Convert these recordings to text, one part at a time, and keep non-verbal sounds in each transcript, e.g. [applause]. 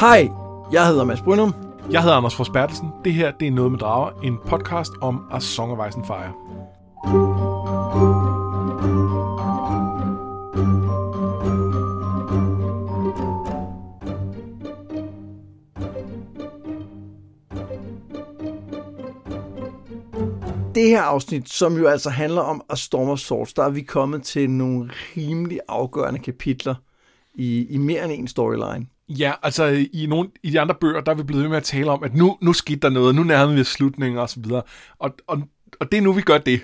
Hej, jeg hedder Mads Brynum. Jeg hedder Anders Forsbertelsen. Det her det er Noget med Drager, en podcast om A Song of Ice and Fire. Det her afsnit, som jo altså handler om A Storm of Swords, der er vi kommet til nogle rimelig afgørende kapitler i, i mere end en storyline. Ja, altså i, nogle, i de andre bøger, der er vi blevet ved med at tale om, at nu, nu skete der noget, nu nærmer vi os slutningen og så videre. Og, og, og det er nu, vi gør det.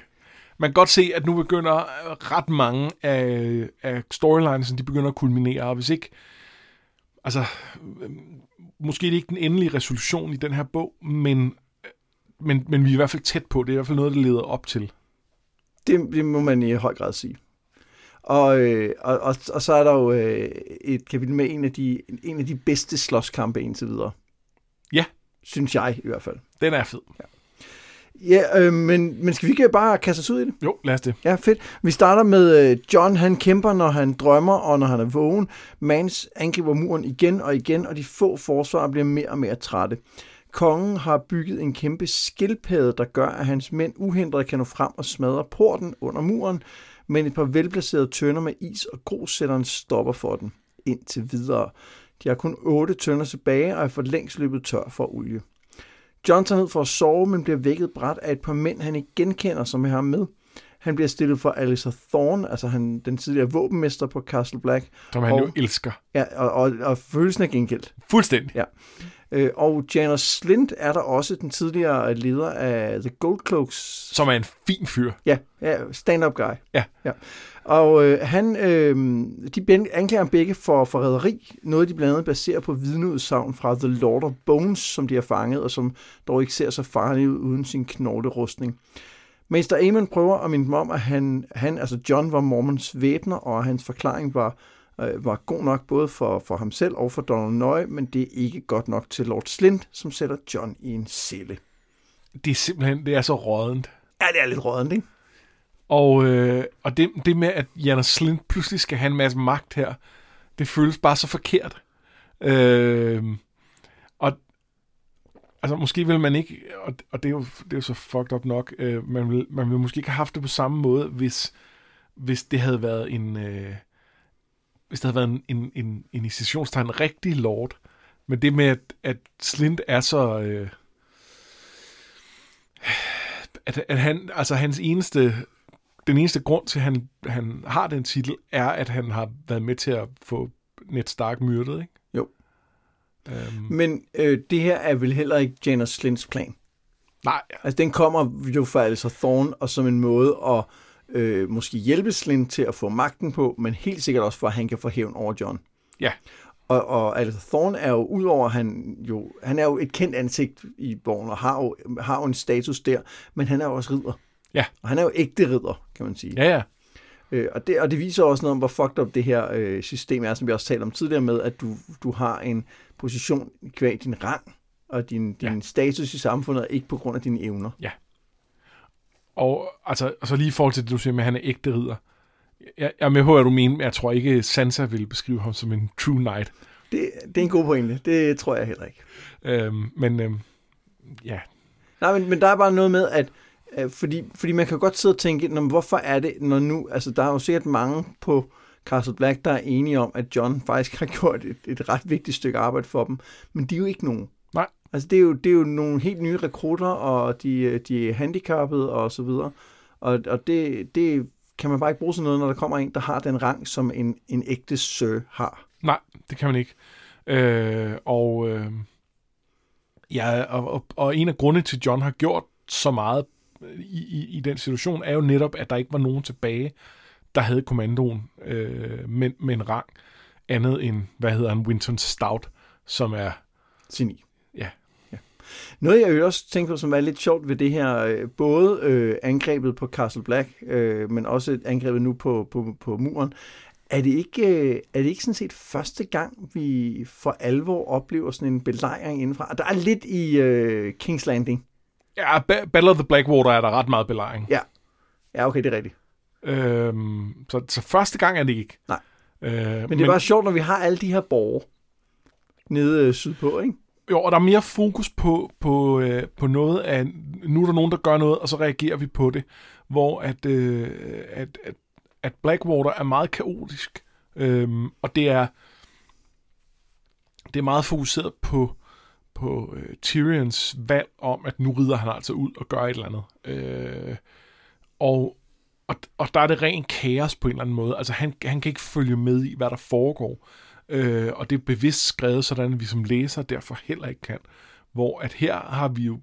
Man kan godt se, at nu begynder ret mange af, af storylines, de begynder at kulminere, og hvis ikke, altså, måske er det ikke den endelige resolution i den her bog, men, men, men vi er i hvert fald tæt på. Det er i hvert fald noget, der leder op til. Det, det må man i høj grad sige. Og, øh, og, og, og så er der jo øh, et kapitel med en af de, en af de bedste slåskampe indtil videre. Ja. Synes jeg i hvert fald. Den er fed. Ja. Ja, øh, men, men skal vi ikke bare kaste os ud i det? Jo, lad os det. Ja, fedt. Vi starter med øh, John, han kæmper, når han drømmer og når han er vågen. Mans angriber muren igen og igen, og de få forsvarer bliver mere og mere trætte. Kongen har bygget en kæmpe skildpadde, der gør, at hans mænd uhindret kan nå frem og smadre porten under muren, men et par velplacerede tønder med is og grus sætter en stopper for den indtil videre. De har kun otte tønder tilbage og er for længst løbet tør for olie. John tager ned for at sove, men bliver vækket bræt af et par mænd, han ikke genkender, som er ham med. Han bliver stillet for Alistair Thorne, altså han, den tidligere våbenmester på Castle Black. Som han og, jo elsker. Ja, og, og, og følelsen er gengældt. Fuldstændig. Ja. Øh, og Janos Slint er der også den tidligere leder af The Gold Cloaks. Som er en fin fyr. Ja, ja stand-up guy. Ja. ja. Og øh, han, øh, de anklager ham begge for forræderi, noget de blandt andet baserer på vidneudsagn fra The Lord of Bones, som de har fanget, og som dog ikke ser så farlig ud uden sin knoglerustning. Mester Amon prøver at minde dem om, at han, han, altså John var Mormons væbner, og hans forklaring var, øh, var god nok både for, for ham selv og for Donald Nøje, men det er ikke godt nok til Lord Slint, som sætter John i en celle. Det er simpelthen, det er så rådent. Ja, det er lidt rådent, ikke? Og, øh, og det, det med, at Janus Slint pludselig skal have en masse magt her, det føles bare så forkert. Øh, og altså måske vil man ikke, og, og det, er jo, det er jo så fucked up nok, øh, man, vil, man vil måske ikke have haft det på samme måde, hvis, hvis det havde været en, øh, hvis det havde været en, en, en, en i rigtig lord. Men det med, at, at Slint er så... Øh, at, at han, altså hans eneste den eneste grund til, at han, han har den titel, er, at han har været med til at få Ned Stark myrdet, ikke? Jo. Um, Men øh, det her er vel heller ikke Janos Slints plan? Nej. Altså, den kommer jo fra Alistair Thorne, og som en måde at øh, måske hjælpe Slint til at få magten på, men helt sikkert også for, at han kan få hævn over John. Ja. Og, og Alistair Thorne er jo, udover han jo, han er jo et kendt ansigt i bogen, og har jo, har jo en status der, men han er jo også ridder. Ja. Og han er jo ægte ridder, kan man sige. Ja, ja. Øh, og, det, og det viser også noget om, hvor fucked up det her øh, system er, som vi også talte om tidligere med, at du, du har en position kvæg din rang og din, din ja. status i samfundet, ikke på grund af dine evner. Ja. Og altså, altså lige i forhold til det, du siger med, at han er ægte ridder. Jeg, jeg er med på, hvad du mener, men jeg tror ikke, Sansa vil beskrive ham som en true knight. Det, det er en god pointe. Det tror jeg heller ikke. Øhm, men øhm, ja. Nej, men, men der er bare noget med, at Øh, fordi, fordi man kan godt sidde og tænke, når, hvorfor er det, når nu, altså der er jo sikkert mange på Castle Black, der er enige om, at John faktisk har [laughs] gjort et, et ret vigtigt stykke arbejde for dem, men de er jo ikke nogen. Altså det er jo, det er jo nogle helt nye rekrutter, og de, de er handicappede og så videre, og, og det, det kan man bare ikke bruge sådan noget, når der kommer en, der har den rang, som en, en ægte sir har. Nej, det kan man ikke. Øh, og, øh, ja, og, og, og en af grundene til, John har gjort så meget i, i, i den situation, er jo netop, at der ikke var nogen tilbage, der havde kommandoen øh, med, med en rang andet end, hvad hedder han, Winton Stout, som er... Geni. Ja. ja. Noget, jeg også tænker på, som er lidt sjovt ved det her, øh, både øh, angrebet på Castle Black, øh, men også angrebet nu på, på, på muren, er det, ikke, øh, er det ikke sådan set første gang, vi for alvor oplever sådan en belejring indenfra? Der er lidt i øh, King's Landing. Ja, Battle of the Blackwater er der ret meget belejring. Ja, ja okay, det er rigtigt. Øhm, så, så første gang er det ikke. Nej. Øh, men det er men, bare sjovt, når vi har alle de her borgere. nede øh, sydpå, ikke? Jo, og der er mere fokus på, på, øh, på noget af, nu er der nogen, der gør noget, og så reagerer vi på det, hvor at, øh, at, at, at Blackwater er meget kaotisk, øh, og det er, det er meget fokuseret på, på øh, Tyrions valg om, at nu rider han altså ud og gør et eller andet. Øh, og, og, og der er det ren kaos på en eller anden måde. Altså han, han kan ikke følge med i, hvad der foregår. Øh, og det er bevidst skrevet, sådan at vi som læser derfor heller ikke kan. Hvor at her har vi jo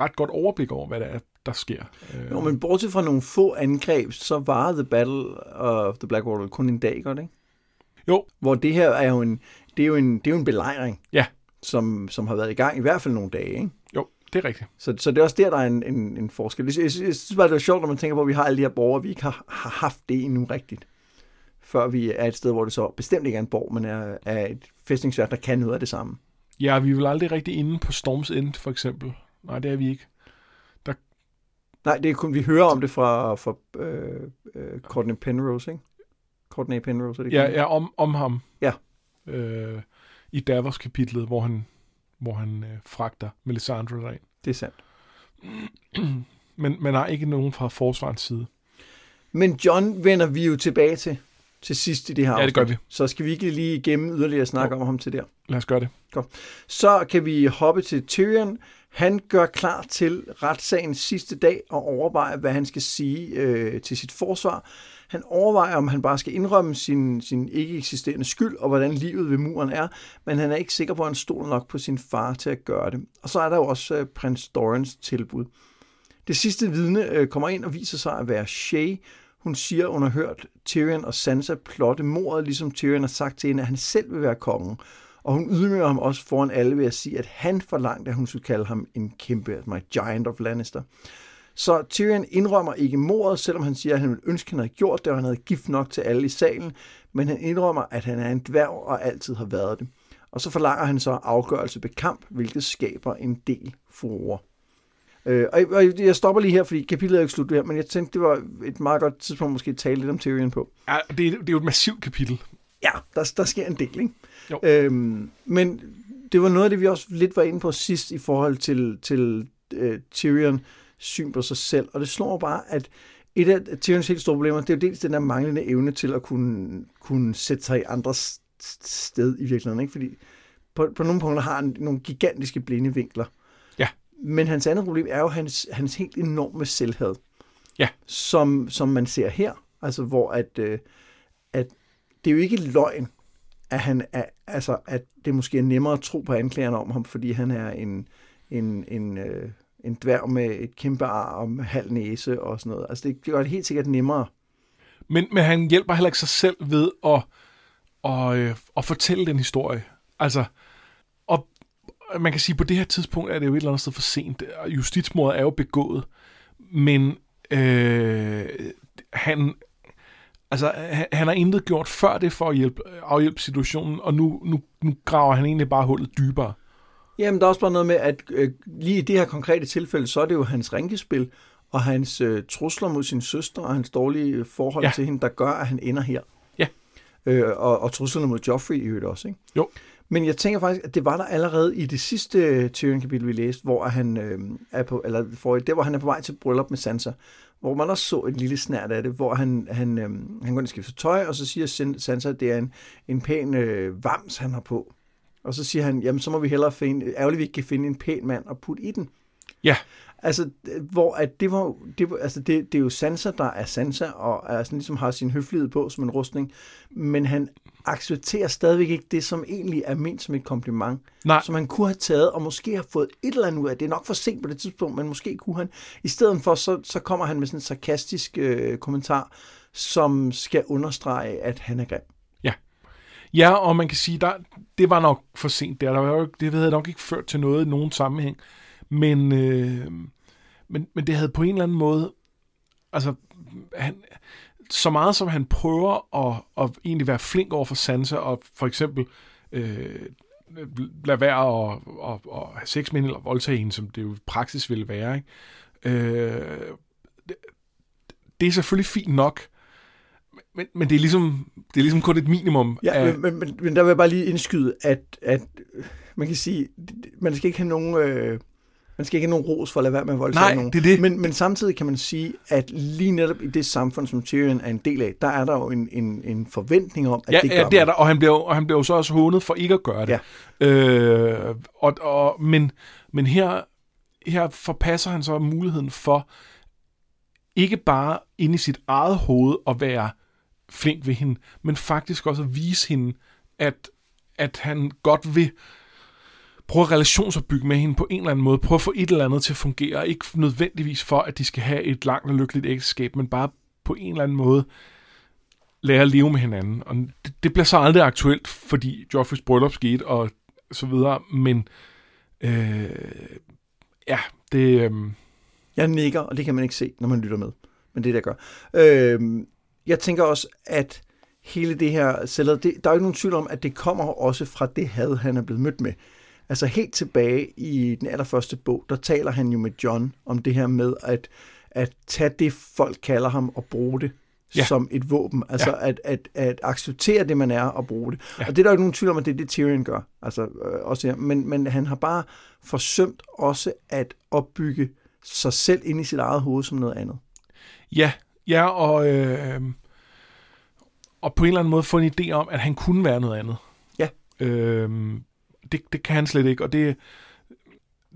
ret godt overblik over, hvad der er, der sker. Øh. Jo, men bortset fra nogle få angreb, så var The Battle of the Blackwater kun en dag, godt ikke? Jo. Hvor det her er jo en, det er jo en, det er jo en belejring. Ja. Som, som har været i gang i hvert fald nogle dage, ikke? Jo, det er rigtigt. Så, så det er også der, der er en, en, en forskel. Jeg, jeg, jeg synes bare, det er sjovt, når man tænker på, at vi har alle de her borgere, vi ikke har, har haft det endnu rigtigt. Før vi er et sted, hvor det så bestemt ikke er en borg, men er, er et fæstningsværk, der kan noget af det samme. Ja, vi er vel aldrig rigtig inde på Storms End, for eksempel. Nej, det er vi ikke. Der... Nej, det er kun, vi hører om det fra, fra øh, øh, Courtney Penrose, ikke? Courtney Penrose, er det Ja, ja om, om ham. Ja. Øh, I Davos kapitlet, hvor han, hvor han øh, fragter Melisandre derind. Det er sandt. [clears throat] men, men har ikke nogen fra forsvarens side. Men John vender vi jo tilbage til til sidst i det her Ja, det gør vi. Så skal vi ikke lige igennem yderligere snakke om ham til der. Lad os gøre det. Godt. Så kan vi hoppe til Tyrion. Han gør klar til retssagens sidste dag og overvejer, hvad han skal sige øh, til sit forsvar. Han overvejer, om han bare skal indrømme sin, sin ikke eksisterende skyld og hvordan livet ved muren er, men han er ikke sikker på, at han stoler nok på sin far til at gøre det. Og så er der jo også øh, prins Dorans tilbud. Det sidste vidne øh, kommer ind og viser sig at være Shay, hun siger, hun har hørt Tyrion og Sansa plotte mordet, ligesom Tyrion har sagt til hende, at han selv vil være kongen. Og hun ydmyger ham også foran alle ved at sige, at han forlangte, at hun skulle kalde ham en kæmpe, my giant of Lannister. Så Tyrion indrømmer ikke mordet, selvom han siger, at han ville ønske, at han havde gjort det, og han havde gift nok til alle i salen, men han indrømmer, at han er en dværg og altid har været det. Og så forlanger han så afgørelse ved kamp, hvilket skaber en del furore. Øh, og, og jeg stopper lige her, fordi kapitlet er ikke slut her, men jeg tænkte, det var et meget godt tidspunkt måske at tale lidt om Tyrion på. Ja, det, er, det er jo et massivt kapitel. Ja, der, der sker en del, ikke? Jo. Øhm, men det var noget af det, vi også lidt var inde på sidst i forhold til, til uh, Tyrion syn på sig selv, og det slår bare, at et af Tyrions helt store problemer, det er jo dels den der manglende evne til at kunne, kunne sætte sig i andre sted i virkeligheden, ikke? Fordi på, på nogle punkter har han nogle gigantiske blinde vinkler. Men hans andet problem er jo hans, hans helt enorme selvhed. Ja. Som, som man ser her. Altså, hvor at, øh, at det er jo ikke løgn, at, han er, altså, at det måske er nemmere at tro på anklagerne om ham, fordi han er en, en, en, øh, en dværg med et kæmpe ar og med halv næse og sådan noget. Altså, det gør det helt sikkert nemmere. Men, men han hjælper heller ikke sig selv ved at, at, øh, at fortælle den historie. Altså, man kan sige, at på det her tidspunkt er det jo et eller andet sted for sent. Justitsmordet er jo begået, men øh, han, altså, han, han har intet gjort før det for at hjælpe, afhjælpe situationen, og nu, nu, nu graver han egentlig bare hullet dybere. Jamen, der er også bare noget med, at øh, lige i det her konkrete tilfælde, så er det jo hans rænkespil, og hans øh, trusler mod sin søster, og hans dårlige forhold ja. til hende, der gør, at han ender her. Ja. Øh, og, og truslerne mod Joffrey i øvrigt også, ikke? Jo. Men jeg tænker faktisk, at det var der allerede i det sidste øh, Tyrion-kapitel, vi læste, hvor han øh, er på, eller for, der hvor han er på vej til bryllup med Sansa, hvor man også så et lille snært af det, hvor han, han, øh, han går ind og skifter tøj, og så siger Sansa, at det er en, en pæn øh, vams, han har på. Og så siger han, jamen så må vi hellere finde, ærgerligt, vi ikke kan finde en pæn mand og putte i den. Ja. Altså, hvor at det var, det var altså det, det er jo Sansa, der er Sansa, og er sådan ligesom har sin høflighed på som en rustning, men han accepterer stadigvæk ikke det, som egentlig er ment som et kompliment. Nej. Som han kunne have taget, og måske have fået et eller andet ud af. Det er nok for sent på det tidspunkt, men måske kunne han. I stedet for, så, så kommer han med sådan en sarkastisk øh, kommentar, som skal understrege, at han er grim. Ja. Ja, og man kan sige, der, det var nok for sent der. der var jo, det havde nok ikke ført til noget i nogen sammenhæng. Men, øh, men, men det havde på en eller anden måde, altså, han, så meget som han prøver at, at egentlig være flink over for Sansa, og for eksempel øh, lade være at, at, at have sex med hende, eller voldtage hende, som det jo praksis ville være, ikke? Øh, det, det er selvfølgelig fint nok, men, men det, er ligesom, det er ligesom kun et minimum. Ja, af, men, men, men, der vil jeg bare lige indskyde, at, at man kan sige, man skal ikke have nogen... Øh, man skal ikke have nogen ros for at lade være med at voldtage Nej, nogen. det er det. Men, men samtidig kan man sige, at lige netop i det samfund, som Tyrion er en del af, der er der jo en, en, en forventning om, at ja, det gør ja, det er man. der, og han bliver, og han bliver jo så også hånet for ikke at gøre det. Ja. Øh, og, og, men, men her, her forpasser han så muligheden for ikke bare inde i sit eget hoved at være flink ved hende, men faktisk også at vise hende, at, at han godt vil prøve at relationsopbygge med hende på en eller anden måde, prøve at få et eller andet til at fungere, ikke nødvendigvis for, at de skal have et langt og lykkeligt ægteskab, men bare på en eller anden måde lære at leve med hinanden. Og det, det bliver så aldrig aktuelt, fordi Joffreys bryllup skete, og så videre, men øh, ja, det... Øh, Jeg nikker, og det kan man ikke se, når man lytter med. Men det er det, jeg gør. Øh, jeg tænker også, at hele det her celler, det, der er jo ikke nogen tvivl om, at det kommer også fra det had, han er blevet mødt med. Altså helt tilbage i den allerførste bog, der taler han jo med John om det her med at, at tage det, folk kalder ham, og bruge det Ja. ja. som et våben. Altså ja. at, at, at acceptere det, man er, og bruge det. Ja. Og det er der jo ikke nogen tvivl om, at det er det, Tyrion gør. Altså, øh, også her. Men, men han har bare forsømt også at opbygge sig selv ind i sit eget hoved som noget andet. Ja, ja, og, øh, og på en eller anden måde få en idé om, at han kunne være noget andet. Ja. Øh, det, det kan han slet ikke, og det,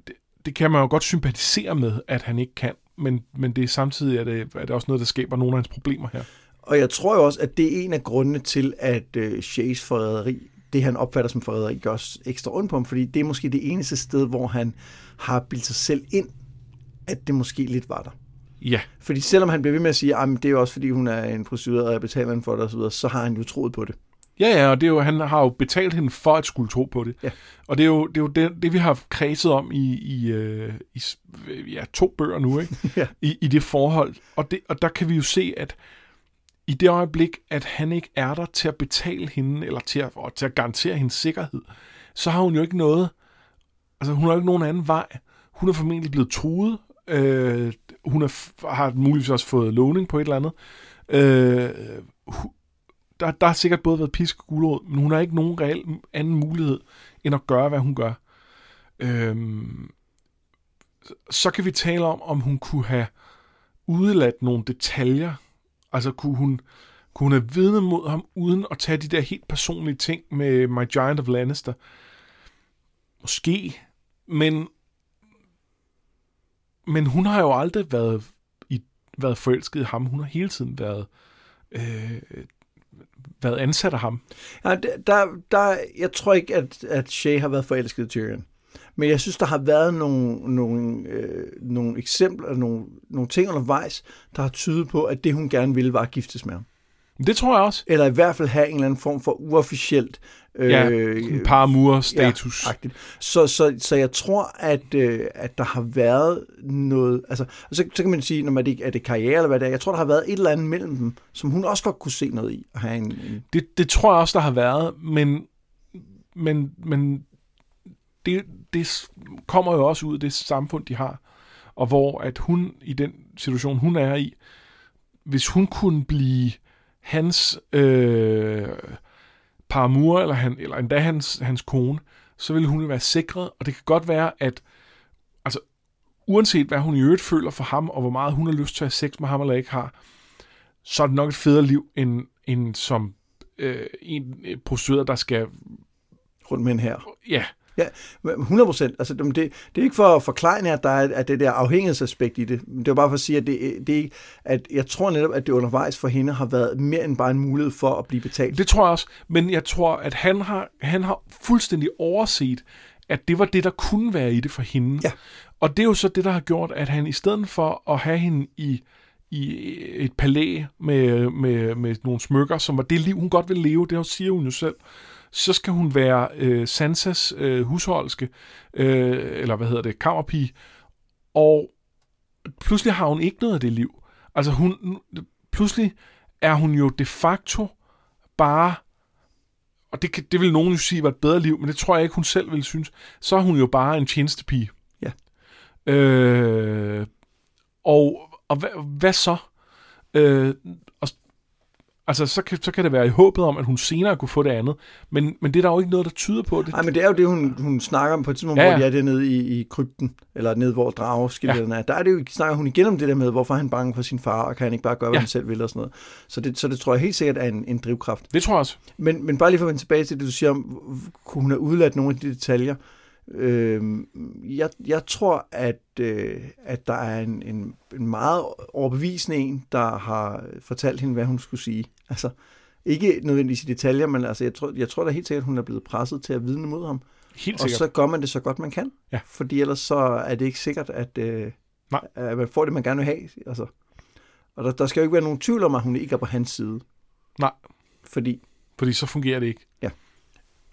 det, det kan man jo godt sympatisere med, at han ikke kan, men, men det er samtidig er det, er det også noget, der skaber nogle af hans problemer her. Og jeg tror jo også, at det er en af grundene til, at øh, Shays forræderi, det han opfatter som forræderi, gør os ekstra ondt på ham, fordi det er måske det eneste sted, hvor han har bildt sig selv ind, at det måske lidt var der. Ja, Fordi selvom han bliver ved med at sige, at det er jo også fordi, hun er en prostitueret, og jeg betaler hende for det osv., så har han jo troet på det. Ja, ja og det er jo, han har jo betalt hende for at skulle tro på det. Ja. Og det er jo det, er jo det, det vi har kredset om i, i, øh, i ja, to bøger nu, ikke? [laughs] Ja. I, i det forhold. Og, det, og der kan vi jo se, at i det øjeblik, at han ikke er der til at betale hende, eller til at, og til at garantere hendes sikkerhed, så har hun jo ikke noget, altså hun har jo ikke nogen anden vej. Hun er formentlig blevet truet, øh, hun er, har muligvis også fået lovning på et eller andet. Øh, der, der har sikkert både været pisk og gulerod, men hun har ikke nogen reel anden mulighed, end at gøre, hvad hun gør. Øhm, så kan vi tale om, om hun kunne have udeladt nogle detaljer. Altså kunne hun, kunne hun have vidnet mod ham, uden at tage de der helt personlige ting med My Giant of Lannister. Måske, men men hun har jo aldrig været, i, været forelsket i ham. Hun har hele tiden været, øh, været ansat af ham. Ja, der- der, jeg tror ikke, at, at Shay har været forelsket i Tyrion. Men jeg synes, der har været nogle, nogle, øh, nogle eksempler, nogle, nogle ting undervejs, der har tydet på, at det, hun gerne ville, var at giftes med ham. Det tror jeg også. Eller i hvert fald have en eller anden form for uofficielt øh, Ja, en paramour-status. Ja, agtigt. så, så, så jeg tror, at, øh, at der har været noget... Altså, så, så kan man sige, når man er det, er det karriere eller hvad det er, jeg tror, der har været et eller andet mellem dem, som hun også godt kunne se noget i. At have en, en, Det, det tror jeg også, der har været, men, men, men det, det kommer jo også ud af det samfund, de har. Og hvor at hun, i den situation, hun er i, hvis hun kunne blive hans øh, paramour, eller, han, eller endda hans, hans kone, så ville hun være sikret, og det kan godt være, at altså, uanset hvad hun i øvrigt føler for ham, og hvor meget hun har lyst til at have sex med ham eller ikke har, så er det nok et federe liv, end, end som øh, en øh, prostitueret, der skal... rundt med en her. Ja, Ja, 100 procent. Altså, det, det er ikke for at forklare, at der er at det der afhængighedsaspekt i det. Det er bare for at sige, at, det, det er ikke, at jeg tror netop, at det undervejs for hende har været mere end bare en mulighed for at blive betalt. det tror jeg også. Men jeg tror, at han har, han har fuldstændig overset, at det var det, der kunne være i det for hende. Ja. Og det er jo så det, der har gjort, at han i stedet for at have hende i, i et palæ med, med, med nogle smykker, som var det liv, hun godt vil leve, det siger hun jo selv, så skal hun være øh, Sansas øh, husholdske, øh, eller hvad hedder det, kammerpige, og pludselig har hun ikke noget af det liv. Altså hun, pludselig er hun jo de facto bare, og det, kan, det vil nogen jo sige var et bedre liv, men det tror jeg ikke, hun selv vil synes, så er hun jo bare en tjenestepige. Ja. Øh, og og hvad, hvad så? Øh, Altså, så kan, så kan det være i håbet om, at hun senere kunne få det andet. Men, men det er der jo ikke noget, der tyder på. Det, Nej, men det er jo det, hun, hun snakker om på et tidspunkt, Ja, ja, hvor de er dernede i, i krypten, eller nede, hvor drageskeletterne ja. er. Der er det jo, snakker hun igen om det der med, hvorfor er han bange for sin far, og kan han ikke bare gøre, hvad ja. han selv vil og sådan noget. Så det, så det tror jeg helt sikkert er en, en drivkraft. det tror jeg også. Men, men bare lige for at vende tilbage til det, du siger om, kunne hun have udladt nogle af de detaljer? Øh, jeg, jeg tror, at, øh, at der er en, en, en meget overbevisende en, der har fortalt hende, hvad hun skulle sige. Altså, ikke nødvendigvis i detaljer, men altså, jeg, tror, jeg tror da helt sikkert, at hun er blevet presset til at vidne mod ham. Helt Og sikkert. så gør man det så godt, man kan. Ja. Fordi ellers så er det ikke sikkert, at, øh, Nej. at man får det, man gerne vil have. Altså. Og der, der skal jo ikke være nogen tvivl om, at hun ikke er på hans side. Nej. Fordi Fordi så fungerer det ikke.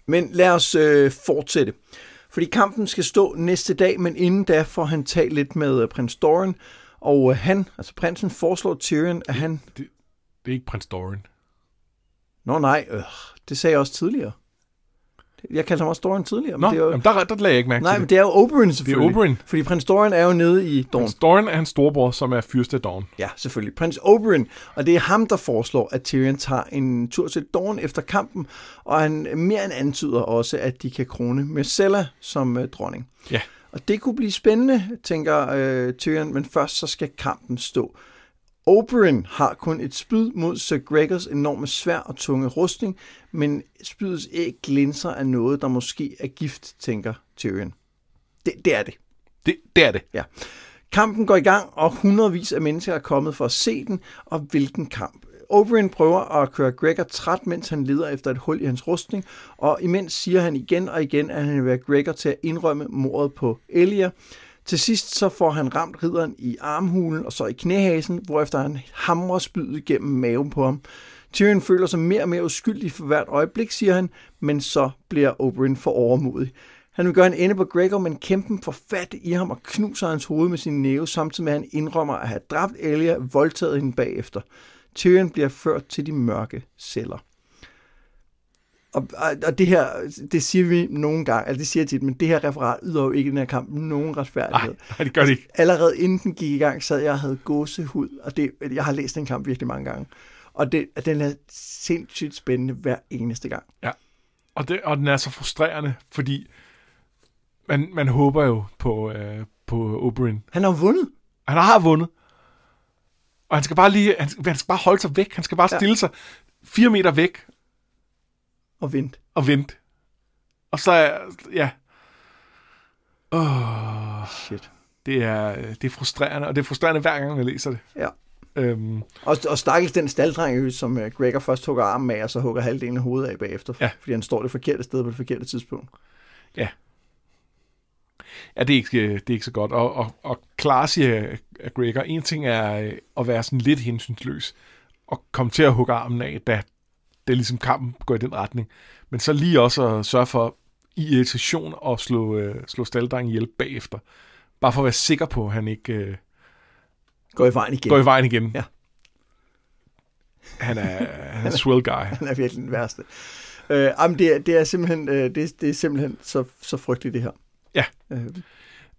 Men lad os øh, fortsætte. Fordi kampen skal stå næste dag, men inden da får han talt lidt med øh, prins Doran. Og øh, han, altså prinsen, foreslår Tyrion, at han... Det er ikke prins Doran. Nå nej, øh, det sagde jeg også tidligere. Jeg kaldte ham også Doran tidligere. Nå, men det er jo... jamen, der, der lagde jeg ikke mærke Nej, til men det. det er jo Oberyn Det er selvfølgelig. Oberyn. Fordi prins Doran er jo nede i Dorne. Prins Doran er hans storebror, som er fyrste af Dorne. Ja, selvfølgelig. Prins Oberyn, og det er ham, der foreslår, at Tyrion tager en tur til Dorne efter kampen, og han mere end antyder også, at de kan krone Myrcella som øh, dronning. Ja. Og det kunne blive spændende, tænker øh, Tyrion, men først så skal kampen stå. Oberyn har kun et spyd mod Sir Gregors enorme svær og tunge rustning, men spydets æg glinser af noget, der måske er gift, tænker Tyrion. Det, det er det. Det, det er det. Ja. Kampen går i gang, og hundredvis af mennesker er kommet for at se den, og hvilken kamp. Oberyn prøver at køre Gregor træt, mens han leder efter et hul i hans rustning, og imens siger han igen og igen, at han vil være Gregor til at indrømme mordet på Elia. Til sidst så får han ramt ridderen i armhulen og så i knæhasen, hvorefter han hamrer spydet gennem maven på ham. Tyrion føler sig mere og mere uskyldig for hvert øjeblik, siger han, men så bliver Oberyn for overmodig. Han vil gøre en ende på Gregor, men kæmpen får fat i ham og knuser hans hoved med sin næve, samtidig med at han indrømmer at have dræbt Elia og voldtaget hende bagefter. Tyrion bliver ført til de mørke celler. Og, og, og det her, det siger vi nogle gange, altså det siger jeg tit, men det her referat yder jo ikke den her kamp nogen retfærdighed. Nej, det gør det ikke. Allerede inden den gik i gang, sad jeg og havde gåsehud, og det, jeg har læst den kamp virkelig mange gange. Og det, den er sindssygt spændende hver eneste gang. Og, det, og den er så frustrerende, fordi man, man håber jo på, øh, på Oberyn. Han har vundet. Han har vundet. Og han skal bare lige, han, han skal bare holde sig væk. Han skal bare Ja. stille sig fire meter væk Og vente. og vente. Og så ja. Åh, Shit. det er, øh, det er frustrerende, og det er frustrerende hver gang, jeg læser det. Ja. Øhm, Og, og stakkels den staldreng, jo, som uh, Gregor først hugger armen af, og så hugger halvdelen af hovedet af bagefter, Ja. fordi han står det forkerte sted på det forkerte tidspunkt. Ja, det er ikke, det er ikke så godt. Og, og, og klar siger Gregor, en ting er øh, at være sådan lidt hensynsløs, og komme til at hugge armen af, da det er ligesom kampen går i den retning. Men så lige også at sørge for i irritation at slå, øh, slå staldrengen ihjel bagefter. Bare for at være sikker på, at han ikke øh, Går i vejen igen. går i vejen igen. Ja. Han er, han er en swell guy. [laughs] Han er virkelig den værste. Øh, jamen, det, er, det er simpelthen, øh, det, det er simpelthen så, så frygteligt, det her. Ja. Øh,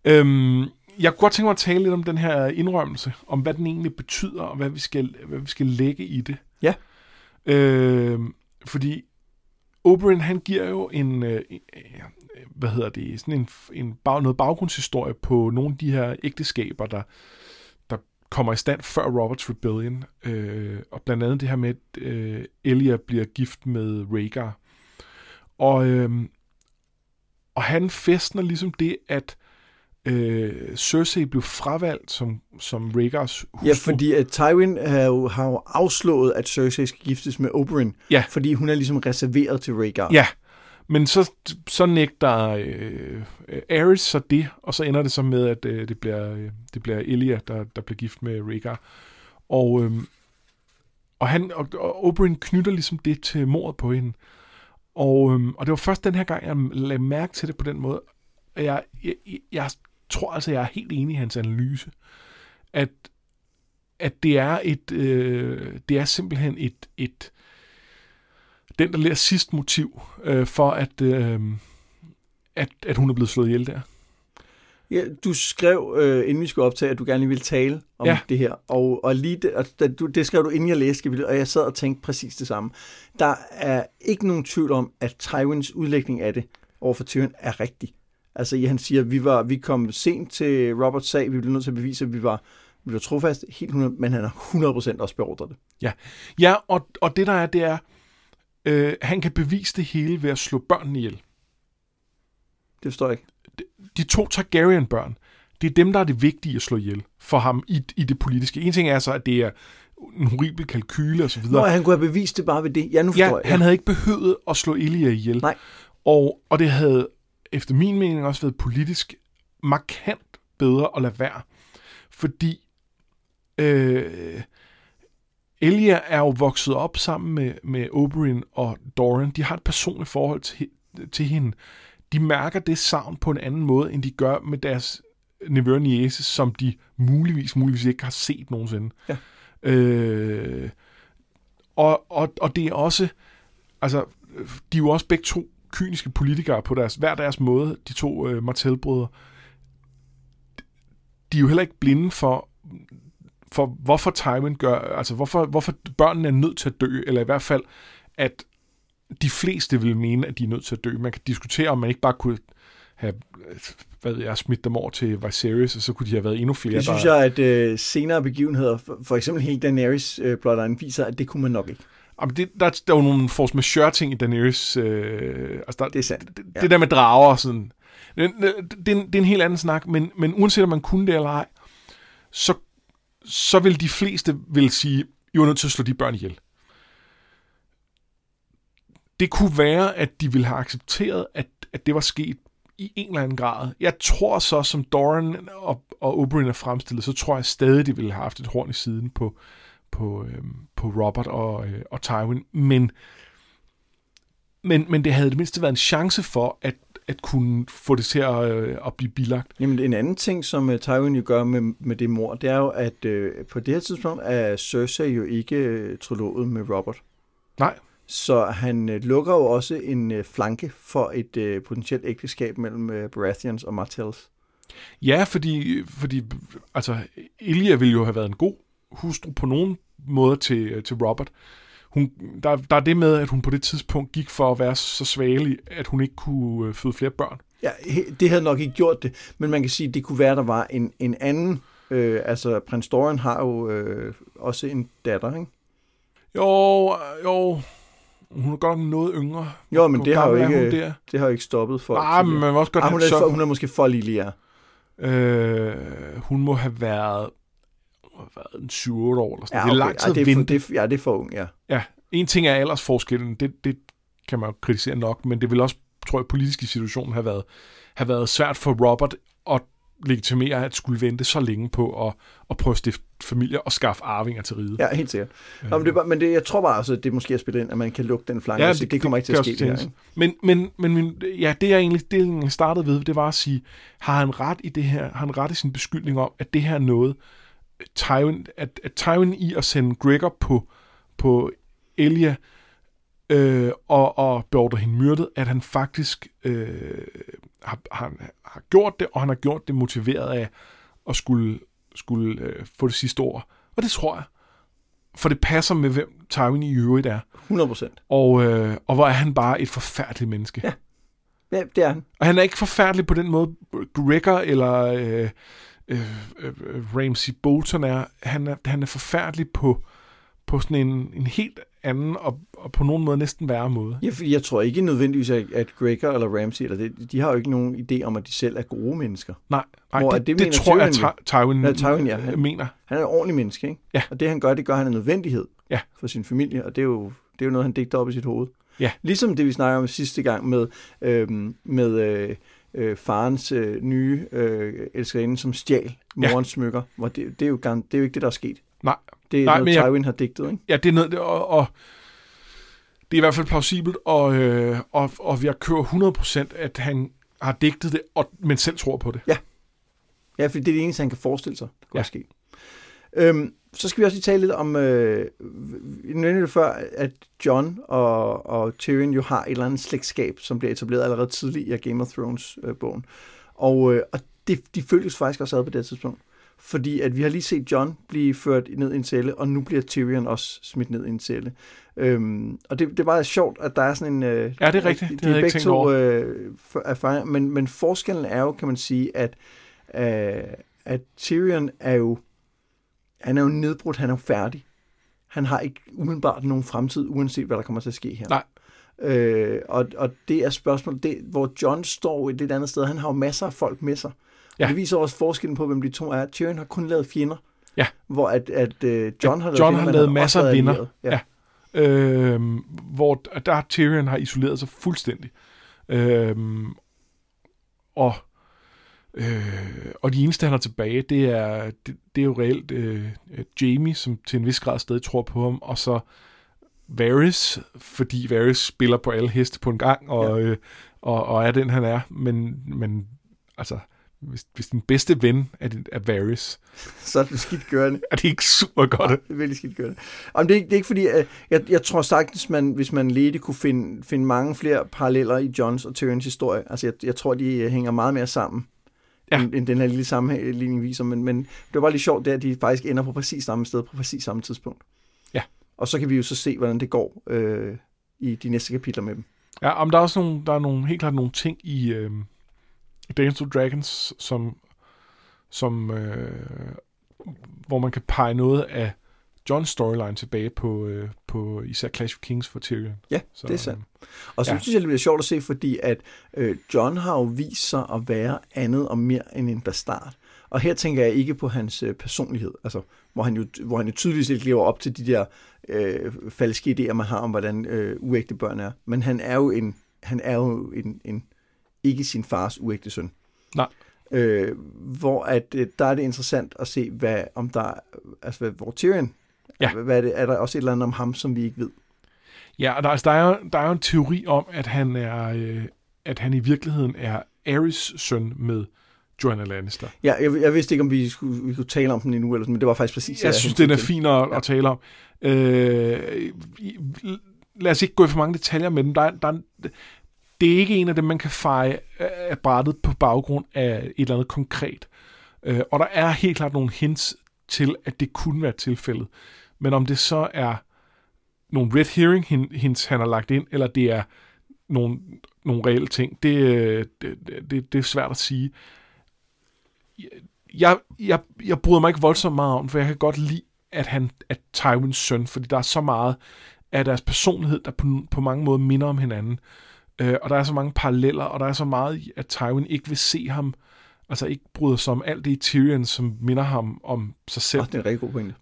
Øhm, jeg kunne godt tænke mig at tale lidt om den her indrømmelse, om hvad den egentlig betyder, og hvad vi skal, hvad vi skal lægge i det. Ja. Øh, fordi Oberyn, han giver jo en, øh, en- øh, hvad hedder det, sådan en, en bag, noget baggrundshistorie på nogle af de her ægteskaber, der, der kommer i stand før Roberts Rebellion. Øh, og blandt andet det her med, at øh, Elia bliver gift med Rhaegar. Og, øh, og han festner ligesom det, at øh, Cersei blev fravalgt som, som Rhaegars hustru. ja, fordi at Tywin har jo, har jo afslået, at Cersei skal giftes med Oberyn, Ja. fordi hun er ligesom reserveret til Rhaegar. Ja, men så, så nægter øh, Aerys så det, og så ender det så med, at øh, det, bliver, øh, det bliver Elia, der, der bliver gift med Rhaegar. Og, øh, og, han, og, og Oberyn knytter ligesom det til mordet på hende. Og, øh, og det var først den her gang, jeg lagde mærke til det på den måde. Jeg, jeg, jeg tror altså, jeg er helt enig i hans analyse. At, at det er et, øh, det er simpelthen et, et, den, der lærer sidst motiv øh, for, at, øh, at, at hun er blevet slået ihjel der. Ja, du skrev, øh, inden vi skulle optage, at du gerne ville tale om Ja. det her. Og, og lige det, og da du, det skrev du, inden jeg læste kapitlet, og jeg sad og tænkte præcis det samme. Der er ikke nogen tvivl om, at Tywins udlægning af det overfor Tyrion er rigtig. Altså, han siger, vi, var, vi kom sent til Roberts sag, vi blev nødt til at bevise, at vi var, vi var trofast, helt 100, men han har 100% også beordret det. Ja, ja og, og det der er, det er, øh, han kan bevise det hele ved at slå børnene ihjel. Det forstår jeg ikke. De to Targaryen-børn, det er dem, der er det vigtige at slå ihjel for ham i, i det politiske. En ting er så, at det er en horribel kalkyle og så videre. Nå, han kunne have bevist det bare ved det. Ja, nu forstår Ja, jeg. han havde ikke behøvet at slå Elia ihjel. Nej. Og, og det havde efter min mening også været politisk markant bedre at lade være. Fordi øh, Elia er jo vokset op sammen med, med Oberyn og Doran. De har et personligt forhold til, til hende. De mærker det savn på en anden måde, end de gør med deres nevø og niece, som de muligvis, muligvis ikke har set nogensinde. Ja. Øh, og, og, og det er også, altså, de er jo også begge to kyniske politikere på deres, hver deres måde, de to øh, Martell-brødre. De er jo heller ikke blinde for, for hvorfor Tywin gør, altså hvorfor, hvorfor børnene er nødt til at dø, eller i hvert fald, at de fleste vil mene, at de er nødt til at dø. Man kan diskutere, om man ikke bare kunne have hvad ved jeg, smidt dem over til Viserys, og så kunne de have været endnu flere. Det synes der... jeg, at øh, senere begivenheder, for, for eksempel hele Daenerys øh, viser, at det kunne man nok ikke. Jamen, det, der, der er jo nogle force majeure ting i Daenerys... Øh, altså der, Det er sandt. Det, Ja. det der med drager og sådan... Det, det, det, er en, det er en helt anden snak, men, men uanset om man kunne det eller ej, så, så vil de fleste vil sige, I er nødt til at slå de børn ihjel. Det kunne være, at de ville have accepteret, at, at det var sket i en eller anden grad. Jeg tror så, som Doran og, og Oberyn er fremstillet, så tror jeg stadig, de ville have haft et horn i siden på, på, øhm, på Robert og, øh, og Tywin. Men, men, men det havde det mindste været en chance for, at, at kunne få det til at, øh, at blive bilagt. Jamen, en anden ting, som uh, Tywin jo gør med, med det mor, det er jo, at uh, på det her tidspunkt er Cersei jo ikke uh, trolovet med Robert. Nej. Så han uh, lukker jo også en uh, flanke for et uh, potentielt ægteskab mellem uh, Baratheons og Martells. Ja, fordi, fordi altså, Elia ville jo have været en god hustru på nogen måde til, til Robert. Hun, der, der er det med, at hun på det tidspunkt gik for at være så svagelig, at hun ikke kunne øh, føde flere børn. Ja, det havde nok ikke gjort det, men man kan sige, at det kunne være, at der var en, en anden... Øh, altså, prins Doran har jo øh, også en datter, ikke? Jo, jo, hun er godt nok noget yngre. Jo, men det har jo ikke, det har jo ikke stoppet folk. Ah, men man må også godt ah, hun, er så, for, hun er måske for lille, ja. øh, hun må have været, været en 7-8 år eller sådan Ja, noget. Det er lang tid ja, det at er for, vente. det, ja, det er for ung, ja. Ja, en ting er aldersforskellen, det, det kan man jo kritisere nok, men det vil også, tror jeg, politisk i situationen have været, have været svært for Robert at legitimere at skulle vente så længe på at, at prøve at stifte familie og skaffe arvinger til riget. Ja, helt sikkert. Nå, men det, bare- men det, jeg tror bare også, at det måske er spillet ind, at man kan lukke den flanke. Ja, det, det kommer ikke til at ske. Det her, ikke? Men, men, men min, ja, det jeg egentlig det, jeg startede ved, det var at sige, har han ret i det her, har han ret i sin beskyldning om, at det her er noget, Tywin, at, at Tywin i at sende Gregor på, på Elia øh, og, og beordre hende myrdet, at han faktisk øh, har, har, har gjort det, og han har gjort det motiveret af at skulle, skulle øh, få det sidste ord. Og det tror jeg. For det passer med, hvem Tywin i øvrigt er. 100 procent. Og, øh, og hvor er han bare et forfærdeligt menneske. Ja. Ja, det er han. Og han er ikke forfærdelig på den måde, Gregor eller øh, øh, øh, Ramsey Bolton er. Han er, han er forfærdelig på, på sådan en, en helt anden og, og på nogen måde næsten værre måde. Fordi jeg tror ikke nødvendigvis, at, at Gregor eller Ramsey, eller det, de har jo ikke nogen idé om, at de selv er gode mennesker. Nej, nej Hvor det, det, det, tror jeg, Tyrion Ty- Tywin, Ja, Tywin, ja. Han- mener. Han er en ordentlig menneske, ikke? Ja. Og det han gør, det gør han af nødvendighed Ja. for sin familie, og det er jo, det er jo noget, han digter op i sit hoved. Ja. Ligesom det, vi snakker om sidste gang med, øhm, med øh, øh, farens øh, nye øh, elskerinde, som stjal Ja. morens smykker. Hvor det, det, er jo, det er jo ikke det, der er sket. Nej, Det er Nej, noget, men jeg- Tywin har digtet, ikke? ja, det er noget, og, og det er i hvert fald plausibelt, og, øh, og, og jeg kører 100% at han har digtet det, og, men selv tror på det. Ja, fordi det er det eneste, han kan forestille sig, det kunne Ja. ja. ske. Øhm, så skal vi også lige tale lidt om, øh, vi nævnte det før, at John og, og Tyrion jo har et eller andet slægtskab, som bliver etableret allerede tidligt i Game of Thrones-bogen. og, øh, og det, de følges faktisk også ad på det tidspunkt. Fordi at vi har lige set John blive ført ned i en celle, og nu bliver Tyrion også smidt ned i en celle. Øhm, og det, det er meget sjovt, at der er sådan en... Øh, Ja, det er rigtigt. De, Det de er begge tænkt to over. øh, erfaringer, men, men forskellen er jo, kan man sige, at, øh, at Tyrion er jo, han er jo nedbrudt, han er jo færdig. Han har ikke umiddelbart nogen fremtid, uanset hvad der kommer til at ske her. Nej. Øh, og, og det er spørgsmålet, det, hvor John står et lidt andet sted. Han har jo masser af folk med sig. Ja. Ja. Det viser også forskellen på, hvem de to er. Tyrion har kun lavet fjender. Ja. Hvor at, at uh, John har lavet, John har lavet masser af allieret. Ja. Ja. Øhm, hvor der Tyrion har isoleret sig fuldstændig. Øhm, og, øh, og de eneste, han har tilbage, det er, det, det er jo reelt øh, Jamie, som til en vis grad stadig tror på ham, og så Varys, fordi Varys spiller på alle heste på en gang, og, ja. øh, og, og er den, han er. Men, men altså, hvis, hvis din bedste ven er, din- er Varys, Så er det skidt gørende. er det ikke super godt. Det er virkelig skidt gørende. Om det, er det er ikke fordi, at jeg, jeg tror sagtens, man, hvis man ledte, kunne finde, finde mange flere paralleller i Johns og Tyrions historie. Altså, jeg, jeg tror, de øh, hænger meget mere sammen, Ja. end, end den her lille sammenligning viser. Men, men det var bare lige sjovt, det at de faktisk ender på præcis samme sted, på præcis samme tidspunkt. Ja. Og så kan vi jo så se, hvordan det går øh, i de næste kapitler med dem. Ja, om der er også nogle, der er nogle, helt klart nogle ting i øh, Dance of Dragons, som, som øh, hvor man kan pege noget af Johns storyline tilbage på, øh, på især Clash of Kings for Tyrion. Ja, Så, det er sandt. Og så Ja. ja. synes jeg, det bliver sjovt at se, fordi at øh, John har jo vist sig at være andet og mere end en bastard. Og her tænker jeg ikke på hans øh, personlighed, altså, hvor, han jo, hvor han jo tydeligvis ikke lever op til de der øh, falske idéer, man har om, hvordan øh, uægte børn er. Men han er jo en, han er jo en, en ikke sin fars uægte søn. Nej. Øh, hvor at, øh, der er det interessant at se, hvad, om der, altså, hvad, hvor Tyrion, Ja. hvad er, det, er der også et eller andet om ham, som vi ikke ved? Ja, og der, altså, der, er jo, der er jo en teori om, at han er, øh, at han i virkeligheden er Aerys søn med Joanna Lannister. Ja, jeg, jeg vidste ikke, om vi skulle, vi kunne tale om den endnu, eller, sådan, men det var faktisk præcis... Jeg hvad synes, den er fin at, at tale om. Øh, lad os ikke gå i for mange detaljer med den. Der, er- der, er- det er ikke en af dem, man kan feje af brættet på baggrund af et eller andet konkret. Øh, og der er helt klart nogle hints til, at det kunne være tilfældet. Men om det så er nogle red hearing, hin- hints, han har lagt ind, eller det er nogle, nogle reelle ting, det, det, det, det er svært at sige jeg, jeg, jeg bryder mig ikke voldsomt meget om, for jeg kan godt lide, at han er Tywins søn, fordi der er så meget af deres personlighed, der på, på mange måder minder om hinanden. Øh, og der er så mange paralleller, og der er så meget, at Tywin ikke vil se ham, altså ikke bryder sig om alt det i Tyrion, som minder ham om sig selv. Oh, det er en rigtig god pointe.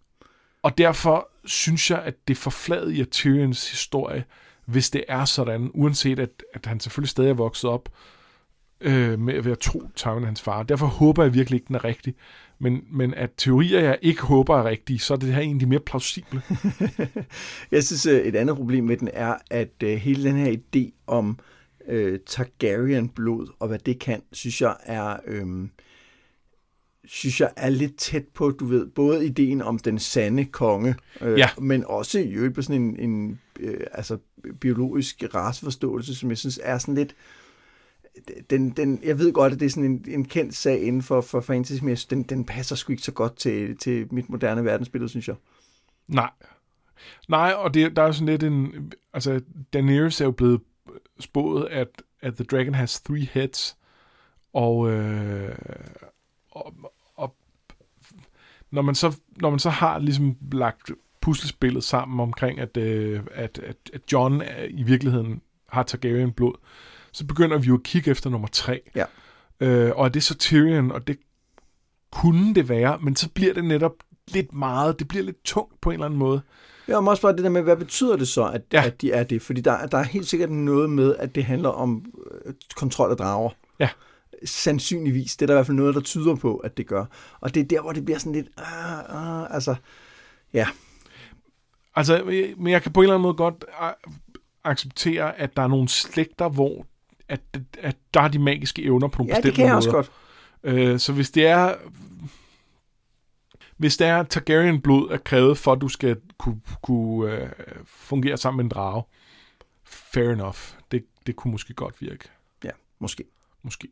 Og derfor synes jeg, at det forfladet i Tyrions historie, hvis det er sådan, uanset at, at han selvfølgelig stadig er vokset op øh, med at være tro Tywin hans far. Derfor håber jeg virkelig ikke, den er rigtig. Men, men at teorier, jeg ikke håber er rigtige, så er det her egentlig mere plausible. [laughs] Jeg synes, øh, et andet problem med den er, at øh, hele den her idé om øh, Targaryen-blod og hvad det kan, synes jeg er... Øh, synes jeg er lidt tæt på, du ved, både ideen om den sande konge, øh, Ja. men også i øvrigt på sådan en, en øh, altså, biologisk raceforståelse, som jeg synes er sådan lidt, den, den, jeg ved godt, at det er sådan en, en kendt sag inden for, for fantasy, men synes, den, den passer sgu ikke så godt til, til mit moderne verdensbillede, synes jeg. Nej. Nej, og det, der er sådan lidt en... Altså, Daenerys er jo blevet spået, at, at The Dragon has three heads, og, øh, og, og når, man så, når man så har ligesom lagt puslespillet sammen omkring, at, øh, at, at, at John er, i virkeligheden har Targaryen blod, så begynder vi jo at kigge efter nummer tre. Ja. Øh, og er det så Tyrion, og det kunne det være, men så bliver det netop lidt meget, det bliver lidt tungt på en eller anden måde. Ja, men også bare det der med, hvad betyder det så, at, Ja. ja. at de er det? Fordi der, der er helt sikkert noget med, at det handler om øh, kontrol af drager. Ja. Sandsynligvis. Det er der i hvert fald noget, der tyder på, at det gør. Og det er der, hvor det bliver sådan lidt... Ah, ah, altså, ja. Altså, øh, men jeg kan på en eller anden måde godt a- acceptere, at der er nogle slægter, hvor at, at der er de magiske evner på nogle Ja, bestemte det kan jeg måder. også godt. Øh, så hvis det er hvis det er Targaryen-blod er krævet for, at du skal kunne, kunne øh, fungere sammen med en drage, fair enough. Det, det kunne måske godt virke. Ja, måske. Måske.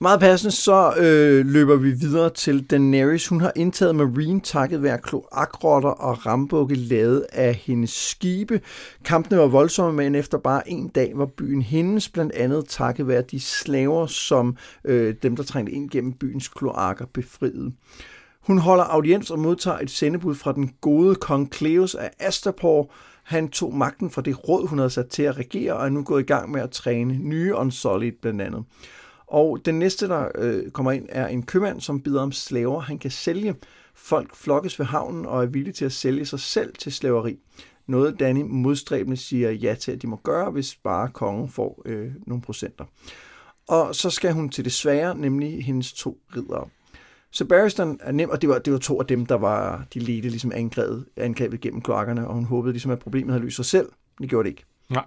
Meget passende, så øh, løber vi videre til Daenerys. Hun har indtaget Marine takket være kloakrotter og rambukke lavet af hendes skibe. Kampene var voldsomme, men efter bare en dag var byen hendes, blandt andet takket være de slaver, som øh, dem, der trængte ind gennem byens kloakker, befriede. Hun holder audiens og modtager et sendebud fra den gode kong Cleos af Astapor. Han tog magten fra det råd, hun havde sat til at regere, og er nu gået i gang med at træne nye Unsullied blandt andet. Og den næste, der øh, kommer ind, er en købmand, som bider om slaver, han kan sælge. Folk flokkes ved havnen og er villige til at sælge sig selv til slaveri. Noget Danny modstræbende siger ja til, at de må gøre, hvis bare kongen får øh, nogle procenter. Og så skal hun til det svære, nemlig hendes to ridere. Så Barristan er nem, og det var, det var to af dem, der var de ledte ligesom angrebet, angrebet gennem kloakkerne, og hun håbede ligesom, at problemet havde løst sig selv. Det gjorde det ikke. Nej.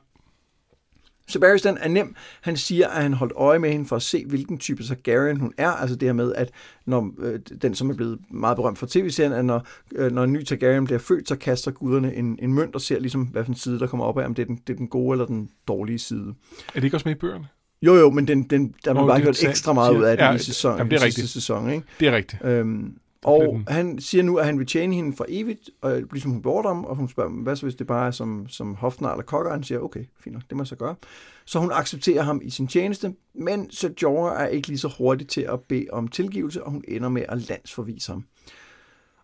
Så Barristan er nem. Han siger, at han holdt øje med hende for at se, hvilken type Targaryen hun er. Altså det her med, at når, øh, den, som er blevet meget berømt for tv-serien, at når, øh, når en ny Targaryen bliver født, så kaster guderne en, en mønt og ser ligesom, hvad for en side, der kommer op af, om det er, den, det er den gode eller den dårlige side. Er det ikke også med i bøgerne? Jo, jo, men den, den, der Nå, bare gjort ekstra meget ud af det ja, i sæsonen, jamen, det er i sidste rigtigt. sæson. Ikke? Det er rigtigt. Øhm, og den. han siger nu, at han vil tjene hende for evigt, og ligesom hun beordrer ham, og hun spørger, hvad så hvis det bare er som, som hofnar eller kokker? Han siger, okay, fint nok, det må jeg så gøre. Så hun accepterer ham i sin tjeneste, men så Jorah er ikke lige så hurtig til at bede om tilgivelse, og hun ender med at landsforvise ham.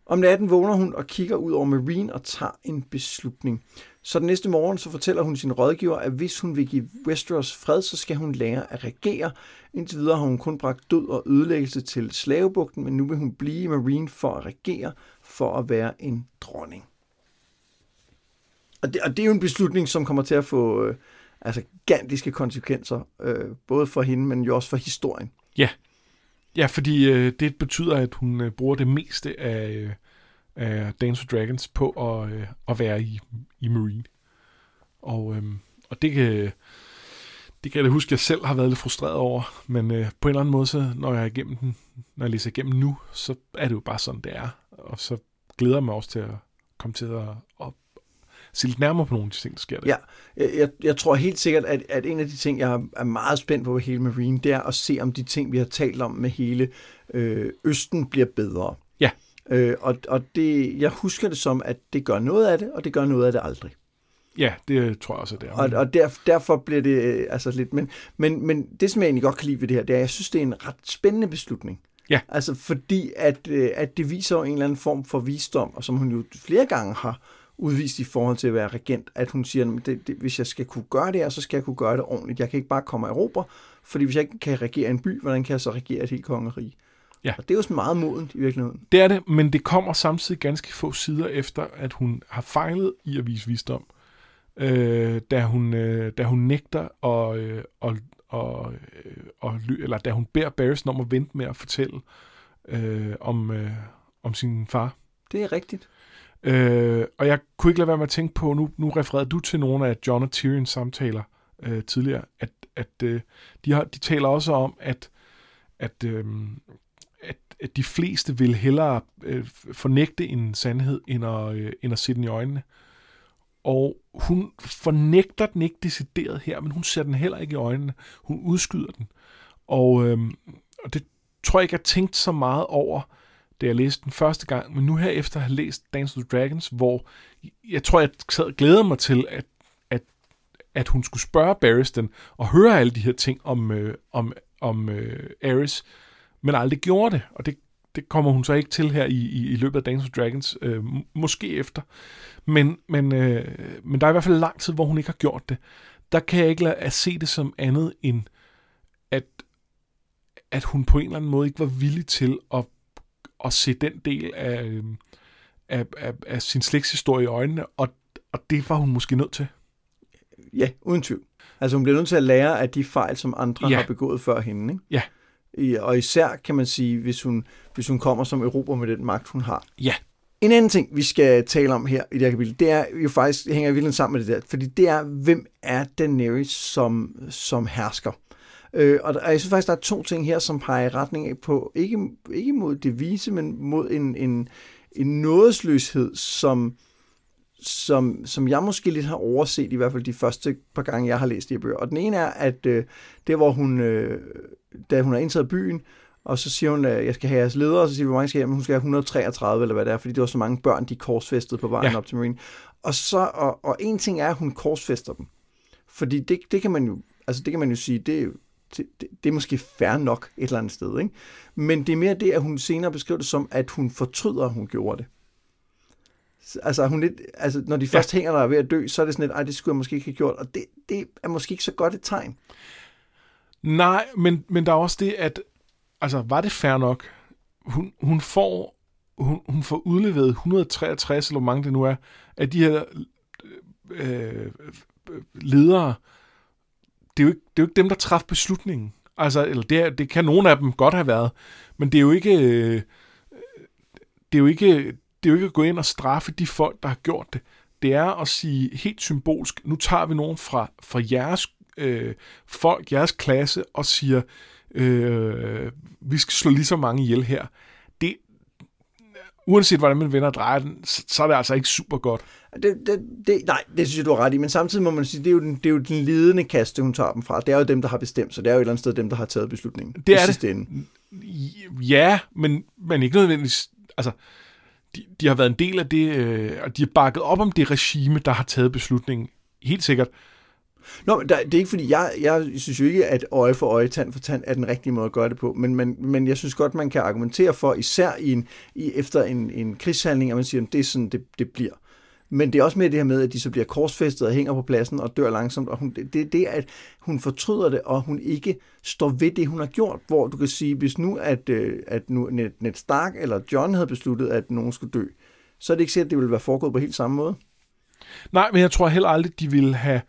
Om natten vågner hun og kigger ud over Marine og tager en beslutning. Så den næste morgen så fortæller hun sin rådgiver, at hvis hun vil give Westeros fred, så skal hun lære at regere. Indtil videre har hun kun bragt død og ødelæggelse til slavebugten, men nu vil hun blive i Marine for at regere, for at være en dronning. Og det, og det er jo en beslutning, som kommer til at få øh, altså, gigantiske konsekvenser, øh, både for hende, men jo også for historien. Ja, ja fordi øh, det betyder, at hun øh, bruger det meste af, øh, af Dance of Dragons på at, øh, at være i, i Marine. Og, øh, og det kan, det kan jeg da huske, at jeg selv har været lidt frustreret over, men øh, på en eller anden måde, så, når jeg er igennem den, når jeg læser igennem nu, så er det jo bare sådan, det er. Og så glæder jeg mig også til at komme til at, at se lidt nærmere på nogle af de ting, der sker der. Ja, jeg, jeg, jeg tror helt sikkert, at, at en af de ting, jeg er meget spændt på ved hele Marine, det er at se, om de ting, vi har talt om med hele øh, Østen, bliver bedre. Øh, og og det, jeg husker det som, at det gør noget af det, og det gør noget af det aldrig. Ja, det tror jeg også, det er. Og, og der, derfor bliver det øh, altså lidt... Men, men, men det, som jeg egentlig godt kan lide ved det her, det er, at jeg synes, det er en ret spændende beslutning. Ja. Altså fordi, at, øh, at det viser jo en eller anden form for visdom, og som hun jo flere gange har udvist i forhold til at være regent, at hun siger, at det, det, hvis jeg skal kunne gøre det her, så skal jeg kunne gøre det ordentligt. Jeg kan ikke bare komme og erobre, fordi hvis jeg ikke kan regere en by, hvordan kan jeg så regere et helt kongerige? Ja. Og det er jo sådan meget modent i virkeligheden. Det er det, men det kommer samtidig ganske få sider efter, at hun har fejlet i at vise visdom. Øh, da, hun, øh, da hun nægter og, øh, og, og, øh, og, eller da hun beder Barristan om at vente med at fortælle øh, om, øh, om sin far. Det er rigtigt. Øh, og jeg kunne ikke lade være med at tænke på, nu, nu refererede du til nogle af John og Tyrions samtaler øh, tidligere, at, at øh, de, har, de taler også om, at, at, øh, at, at de fleste vil hellere øh, fornægte en sandhed, end at, øh, end at se den i øjnene. Og hun fornægter den ikke decideret her, men hun ser den heller ikke i øjnene. Hun udskyder den. Og, øh, og det tror jeg ikke, jeg tænkt så meget over, da jeg læste den første gang, men nu her efter at have læst Dance with Dragons, hvor jeg tror, jeg sad og glæder mig til, at, at, at hun skulle spørge Barristan og høre alle de her ting om, øh, om, om øh, Aerys, men aldrig gjorde det, og det, det kommer hun så ikke til her i, i, i løbet af Dance with Dragons, øh, måske efter. Men, men, øh, men der er i hvert fald lang tid, hvor hun ikke har gjort det. Der kan jeg ikke lade at se det som andet end, at, at hun på en eller anden måde ikke var villig til at at se den del af, øhm, af, af, af sin slægtshistorie i øjnene, og, og det var hun måske nødt til. Ja, uden tvivl. Altså hun bliver nødt til at lære af de fejl, som andre Ja. har begået før hende. Ikke? Ja. Og især kan man sige, hvis hun, hvis hun kommer som Europa med den magt, hun har. Ja. En anden ting, vi skal tale om her i det her kapitel, det er jo faktisk, det hænger virkelig sammen med det der, fordi det er, hvem er Daenerys som, som hersker? Øh, og, der, og jeg synes faktisk, der er to ting her, som peger i retning af på, ikke, ikke mod det vise, men mod en, en, en nådesløshed, som, som, som jeg måske lidt har overset, i hvert fald de første par gange, jeg har læst de her bøger. Og den ene er, at øh, det hvor hun, øh, da hun er indtaget byen, og så siger hun, at jeg skal have jeres ledere, og så siger vi, hvor mange skal? Men hun skal have 133, eller hvad det er, fordi det var så mange børn, de korsfæstede på vejen ja. op til Marine. Og, så, og, og en ting er, at hun korsfester dem. Fordi det, det kan man jo, altså det kan man jo sige, det, det, det, det er måske fair nok et eller andet sted. Ikke? Men det er mere det, at hun senere beskriver det som, at hun fortryder, at hun gjorde det. Altså, hun lidt, altså når de først ja. hænger der ved at dø, så er det sådan lidt, ej, det skulle jeg måske ikke have gjort. Og det, det er måske ikke så godt et tegn. Nej, men, men der er også det, at altså, var det fair nok? Hun, hun får hun, hun får udleveret 163, eller hvor mange det nu er, af de her øh, ledere. Det er, jo ikke, det er jo ikke dem, der træffer beslutningen. Altså, eller det, er, det kan nogle af dem godt have været, men det er jo ikke... Øh, det er jo ikke det er jo ikke at gå ind og straffe de folk, der har gjort det. Det er at sige helt symbolsk, nu tager vi nogen fra, fra jeres øh, folk, jeres klasse, og siger, øh, vi skal slå lige så mange ihjel her. Det, uanset hvordan man vender og drejer den, så, så er det altså ikke super godt. Det, det, det, nej, det synes jeg, du har ret i, men samtidig må man sige, det er jo den, det er jo den ledende kaste, hun tager dem fra. Det er jo dem, der har bestemt, så det er jo et eller andet sted dem, der har taget beslutningen. Det er det. Ende. Ja, men, men ikke nødvendigvis, altså, de, de har været en del af det, øh, og de har bakket op om det regime, der har taget beslutningen. Helt sikkert. Nå, der, det er ikke fordi, jeg, jeg synes jo ikke, at øje for øje, tand for tand er den rigtige måde at gøre det på, men, men, men jeg synes godt, man kan argumentere for, især i en, i, efter en, en krigshandling, at man siger, at det er sådan, det, det bliver. Men det er også med det her med, at de så bliver korsfæstet og hænger på pladsen og dør langsomt. Og hun, det er det, at hun fortryder det, og hun ikke står ved det, hun har gjort. Hvor du kan sige, hvis nu, at, øh, at nu Ned, Stark eller John havde besluttet, at nogen skulle dø, så er det ikke sikkert, at det ville være foregået på helt samme måde. Nej, men jeg tror heller aldrig, de ville have,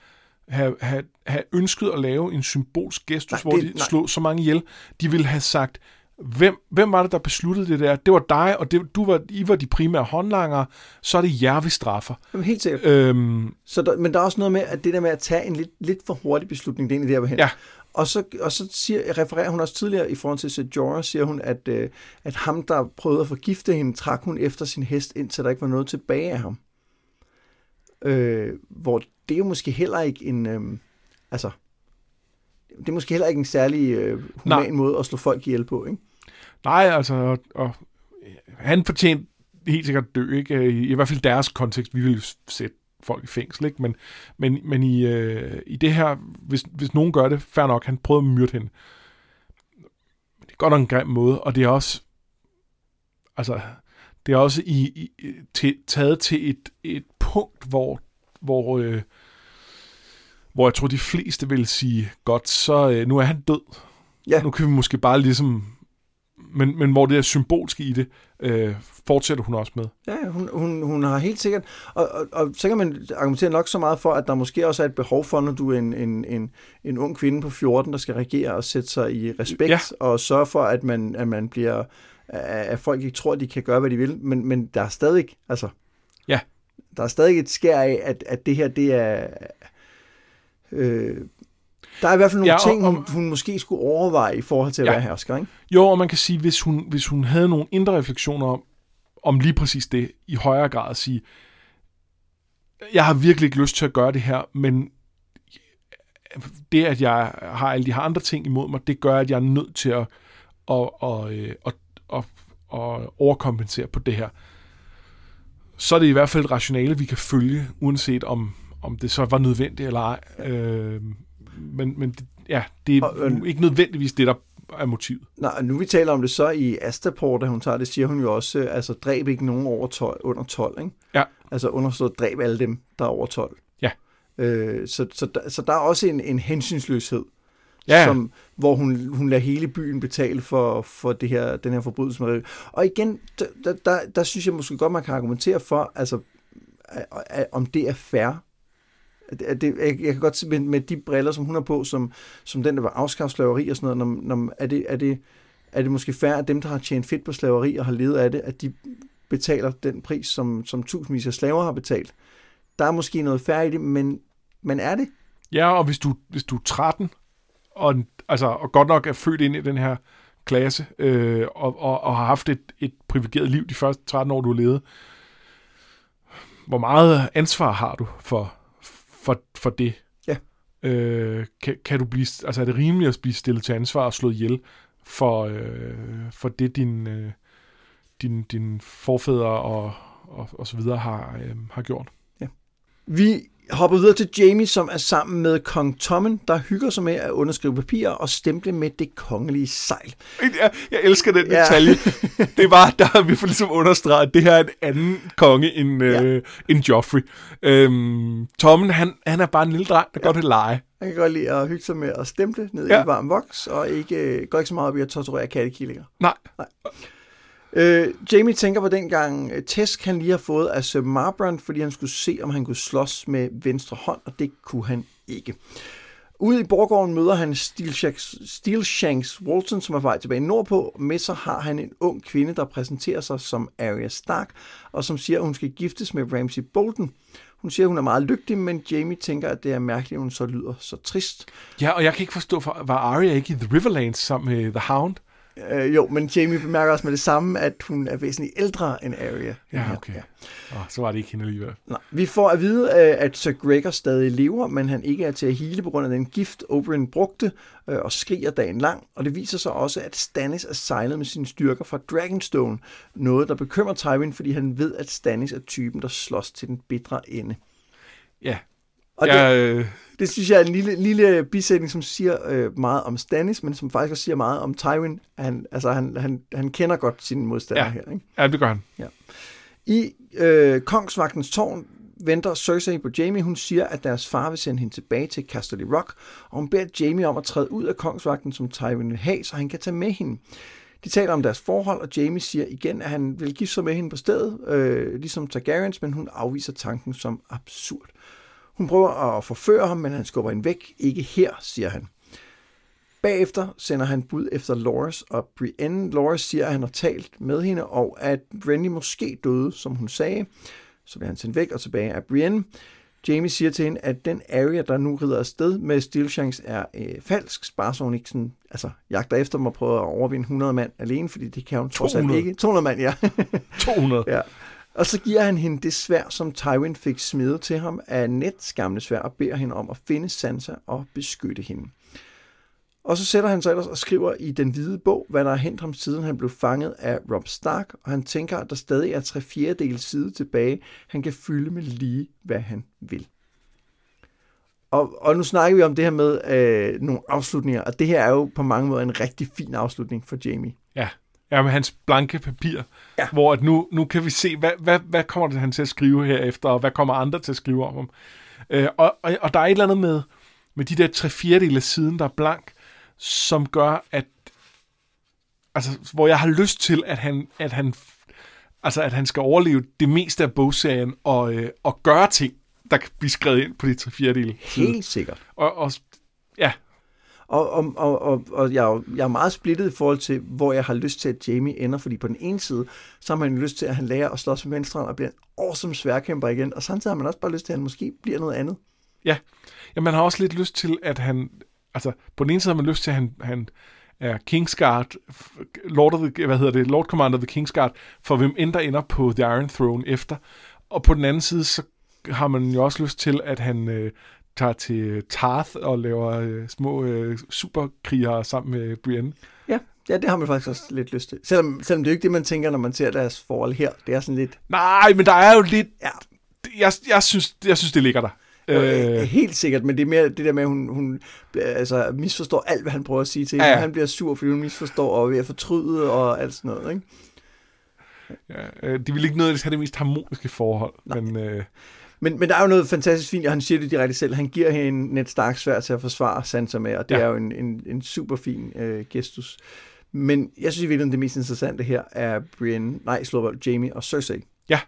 have, have, have ønsket at lave en symbolsk gestus, nej, hvor det, de slog så mange ihjel. De ville have sagt, hvem, hvem var det, der besluttede det der? Det var dig, og det, du var, I var de primære håndlangere, så er det jer, vi straffer. Jamen, helt sikkert. Øhm, så der, men der er også noget med, at det der med at tage en lidt, lidt for hurtig beslutning, det er egentlig der, hen. Ja. Og så, og så siger, refererer hun også tidligere i forhold til Sir Jorah, siger hun, at, øh, at ham, der prøvede at forgifte hende, trak hun efter sin hest, indtil der ikke var noget tilbage af ham. Øh, hvor det er jo måske heller ikke en... Øh, altså, det er måske heller ikke en særlig øh, human Nej. måde at slå folk ihjel på, ikke? Nej, altså, og, og han fortjente helt sikkert dø, ikke? I, I hvert fald deres kontekst, vi ville sætte folk i fængsel, ikke? Men, men, men i, øh, i det her, hvis, hvis nogen gør det, fair nok, han prøvede at myrde hende. Det er godt nok en grim måde, og det er også, altså, det er også i, i, til, taget til et, et punkt, hvor, hvor, øh, hvor jeg tror, de fleste vil sige, godt, så øh, nu er han død. Ja. Nu kan vi måske bare ligesom men, men hvor det er symbolske i det, øh, fortsætter hun også med. Ja, hun, hun, hun har helt sikkert, og, og, og så kan man argumentere nok så meget for, at der måske også er et behov for, når du er en, en, en, en ung kvinde på 14, der skal regere og sætte sig i respekt, ja. og sørge for, at man, at man bliver, at folk ikke tror, at de kan gøre, hvad de vil, men, men der er stadig, altså, ja. der er stadig et skær af, at, at det her, det er, øh, der er i hvert fald nogle ja, og, ting, hun, hun måske skulle overveje i forhold til at ja. være hersker, ikke? Jo, og man kan sige, hvis hun, hvis hun havde nogle indre refleksioner om, om lige præcis det, i højere grad at sige, jeg har virkelig ikke lyst til at gøre det her, men det, at jeg har alle de her andre ting imod mig, det gør, at jeg er nødt til at, at, at, at, at, at, at overkompensere på det her. Så er det i hvert fald et rationale, vi kan følge, uanset om, om det så var nødvendigt eller ej. Øh, men, men ja, det er og, øh, ikke nødvendigvis det, der er motivet. Nej, nu vi taler om det så i Astaport, da hun tager det, siger hun jo også, altså dræb ikke nogen over 12, under 12, ikke? Ja. Altså understået, dræb alle dem, der er over 12. Ja. Øh, så, så, der, så der er også en, en hensynsløshed, ja. som, hvor hun, hun lader hele byen betale for, for det her, den her forbrydelse. Med og igen, der, der, der synes jeg måske godt, man kan argumentere for, altså, om det er fair det, det, jeg, jeg kan godt se med, med de briller, som hun har på, som, som den, der var afskaffslaveri og sådan noget, når, når, er, det, er, det, er det måske fair, at dem, der har tjent fedt på slaveri og har levet af det, at de betaler den pris, som, som tusindvis af slaver har betalt. Der er måske noget fair i det, men, men er det? Ja, og hvis du, hvis du er 13, og, altså, og godt nok er født ind i den her klasse, øh, og, og, og har haft et, et privilegeret liv de første 13 år, du har levet, hvor meget ansvar har du for, for, for det? Ja. Øh, kan, kan du blive, altså er det rimeligt at blive stillet til ansvar og slået ihjel for, øh, for det, din, øh, din, din forfædre og, og, og så videre har, øh, har gjort? Vi hopper videre til Jamie, som er sammen med kong Tommen, der hygger sig med at underskrive papirer og stemple med det kongelige sejl. Jeg, jeg elsker den Ja. detalje. [laughs] Det var, der har vi får ligesom understreget, at det her er en anden konge end, Ja. øh, end Joffrey. Øhm, Tommen, han, han er bare en lille dreng, der ja. godt vil lege. Han kan godt lide at hygge sig med at stemple ned Ja. i varm voks, og ikke, går ikke så meget op i at torturere kattekillinger. Nej, Øh, Jamie tænker på dengang øh, Tesk han lige har fået af Sir Marbrand, fordi han skulle se, om han kunne slås med venstre hånd, og det kunne han ikke. Ude i borgården møder han Steelshanks, Steelshanks Walton, som er på vej tilbage nordpå. Med sig har han en ung kvinde, der præsenterer sig som Arya Stark, og som siger, at hun skal giftes med Ramsay Bolton. Hun siger, at hun er meget lykkelig, men Jamie tænker, at det er mærkeligt, at hun så lyder så trist. ja, og jeg kan ikke forstå, for, var Arya ikke i The Riverlands sammen med The Hound? Øh, jo, men Jamie bemærker også med det samme, at hun er væsentligt ældre end Arya. Ja, okay. Oh, så var det ikke hende alligevel. Nej, vi får at vide, øh, at Sir Gregor stadig lever, men han ikke er til at hele på grund af den gift, Oberyn brugte øh, og skriger dagen lang. Og det viser sig også, at Stannis er sejlet med sine styrker fra Dragonstone. Noget, der bekymrer Tywin, fordi han ved, at Stannis er typen, der slås til den bitre ende. Ja, Og det, jeg, øh, det synes jeg er en lille, lille bisætning, som siger øh, meget om Stannis, men som faktisk også siger meget om Tywin. Han, altså, han, han, han kender godt sine modstandere Ja. her. Ikke? ja, det gør han. I øh, Kongsvagtens tårn venter Cersei på Jamie. Hun siger, at deres far vil sende hende tilbage til Casterly Rock, og hun beder Jamie om at træde ud af Kongsvagten, som Tywin vil have, så han kan tage med hende. De taler om deres forhold, og Jamie siger igen, at han vil gifte sig med hende på stedet, øh, ligesom Targaryens, men hun afviser tanken som absurd. Hun prøver at forføre ham, men han skubber hende væk. Ikke her, siger han. Bagefter sender han bud efter Loras og Brienne. Loras siger, at han har talt med hende, og at Renly måske døde, som hun sagde. Så bliver han sendt væk og tilbage af Brienne. Jamie siger til hende, at den area, der nu rider afsted med Steelshanks, er øh, falsk. Bare så hun ikke sådan, altså, jagter efter dem og prøver at overvinde 100 mand alene, fordi det kan hun trods alt 200. ikke. 200 mand, ja. [laughs] 200. ja. Og så giver han hende det svær, som Tywin fik smidt til ham af Nets gamle svær, og beder hende om at finde Sansa og beskytte hende. Og så sætter han sig ellers og skriver i den hvide bog, hvad der har hent ham siden han blev fanget af Rob Stark, og han tænker, at der stadig er tre fjerdedel side tilbage, han kan fylde med lige, hvad han vil. Og, og nu snakker vi om det her med øh, nogle afslutninger, og det her er jo på mange måder en rigtig fin afslutning for Jamie. Ja ja, med hans blanke papir, Ja. hvor at nu, nu kan vi se, hvad, hvad, hvad kommer det, han til at skrive herefter, og hvad kommer andre til at skrive om ham. Øh, og, og, og der er et eller andet med, med de der tre fjerdedele af siden, der er blank, som gør, at altså, hvor jeg har lyst til, at han, at han, altså, at han skal overleve det meste af bogserien og, øh, og gøre ting, der kan blive skrevet ind på de tre fjerdedele. Helt sikkert. Og, og, ja, og, og, og, og, og jeg, er jeg er meget splittet i forhold til, hvor jeg har lyst til, at Jamie ender, fordi på den ene side, så har man lyst til, at han lærer at slås med venstre og bliver en awesome sværkæmper igen, og samtidig har man også bare lyst til, at han måske bliver noget andet. Ja. ja, man har også lidt lyst til, at han... Altså, på den ene side har man lyst til, at han, han er Kingsguard, Lord of the, hvad hedder det, Lord Commander of the Kingsguard, for hvem end der ender på The Iron Throne efter. Og på den anden side, så har man jo også lyst til, at han øh, tager til Tarth og laver øh, små øh, superkrigere sammen med Brienne. Ja, ja, det har man faktisk også lidt lyst til. Selvom, selvom det er jo ikke det, man tænker, når man ser deres forhold her. Det er sådan lidt, Nej, men der er jo lidt... ja, Jeg, jeg, synes, jeg synes, det ligger der. øh, Øh, helt sikkert, men det er mere det der med, at hun, hun altså, misforstår alt, hvad han prøver at sige til hende. Ja. Han bliver sur, fordi hun misforstår og er ved at fortryde og alt sådan noget. Ikke? ja, øh, de vil ikke nødvendigvis have det mest harmoniske forhold, Nej. men... Øh, Men, men der er jo noget fantastisk fint, og han siger det direkte selv. Han giver hende Ned Stark svær til at forsvare Sansa med, og det Ja. ja. er jo en, en, en super fin øh, gestus. Men jeg synes i virkeligheden, det mest interessante her er Brienne, nej, slår Jamie og Cersei. Ja.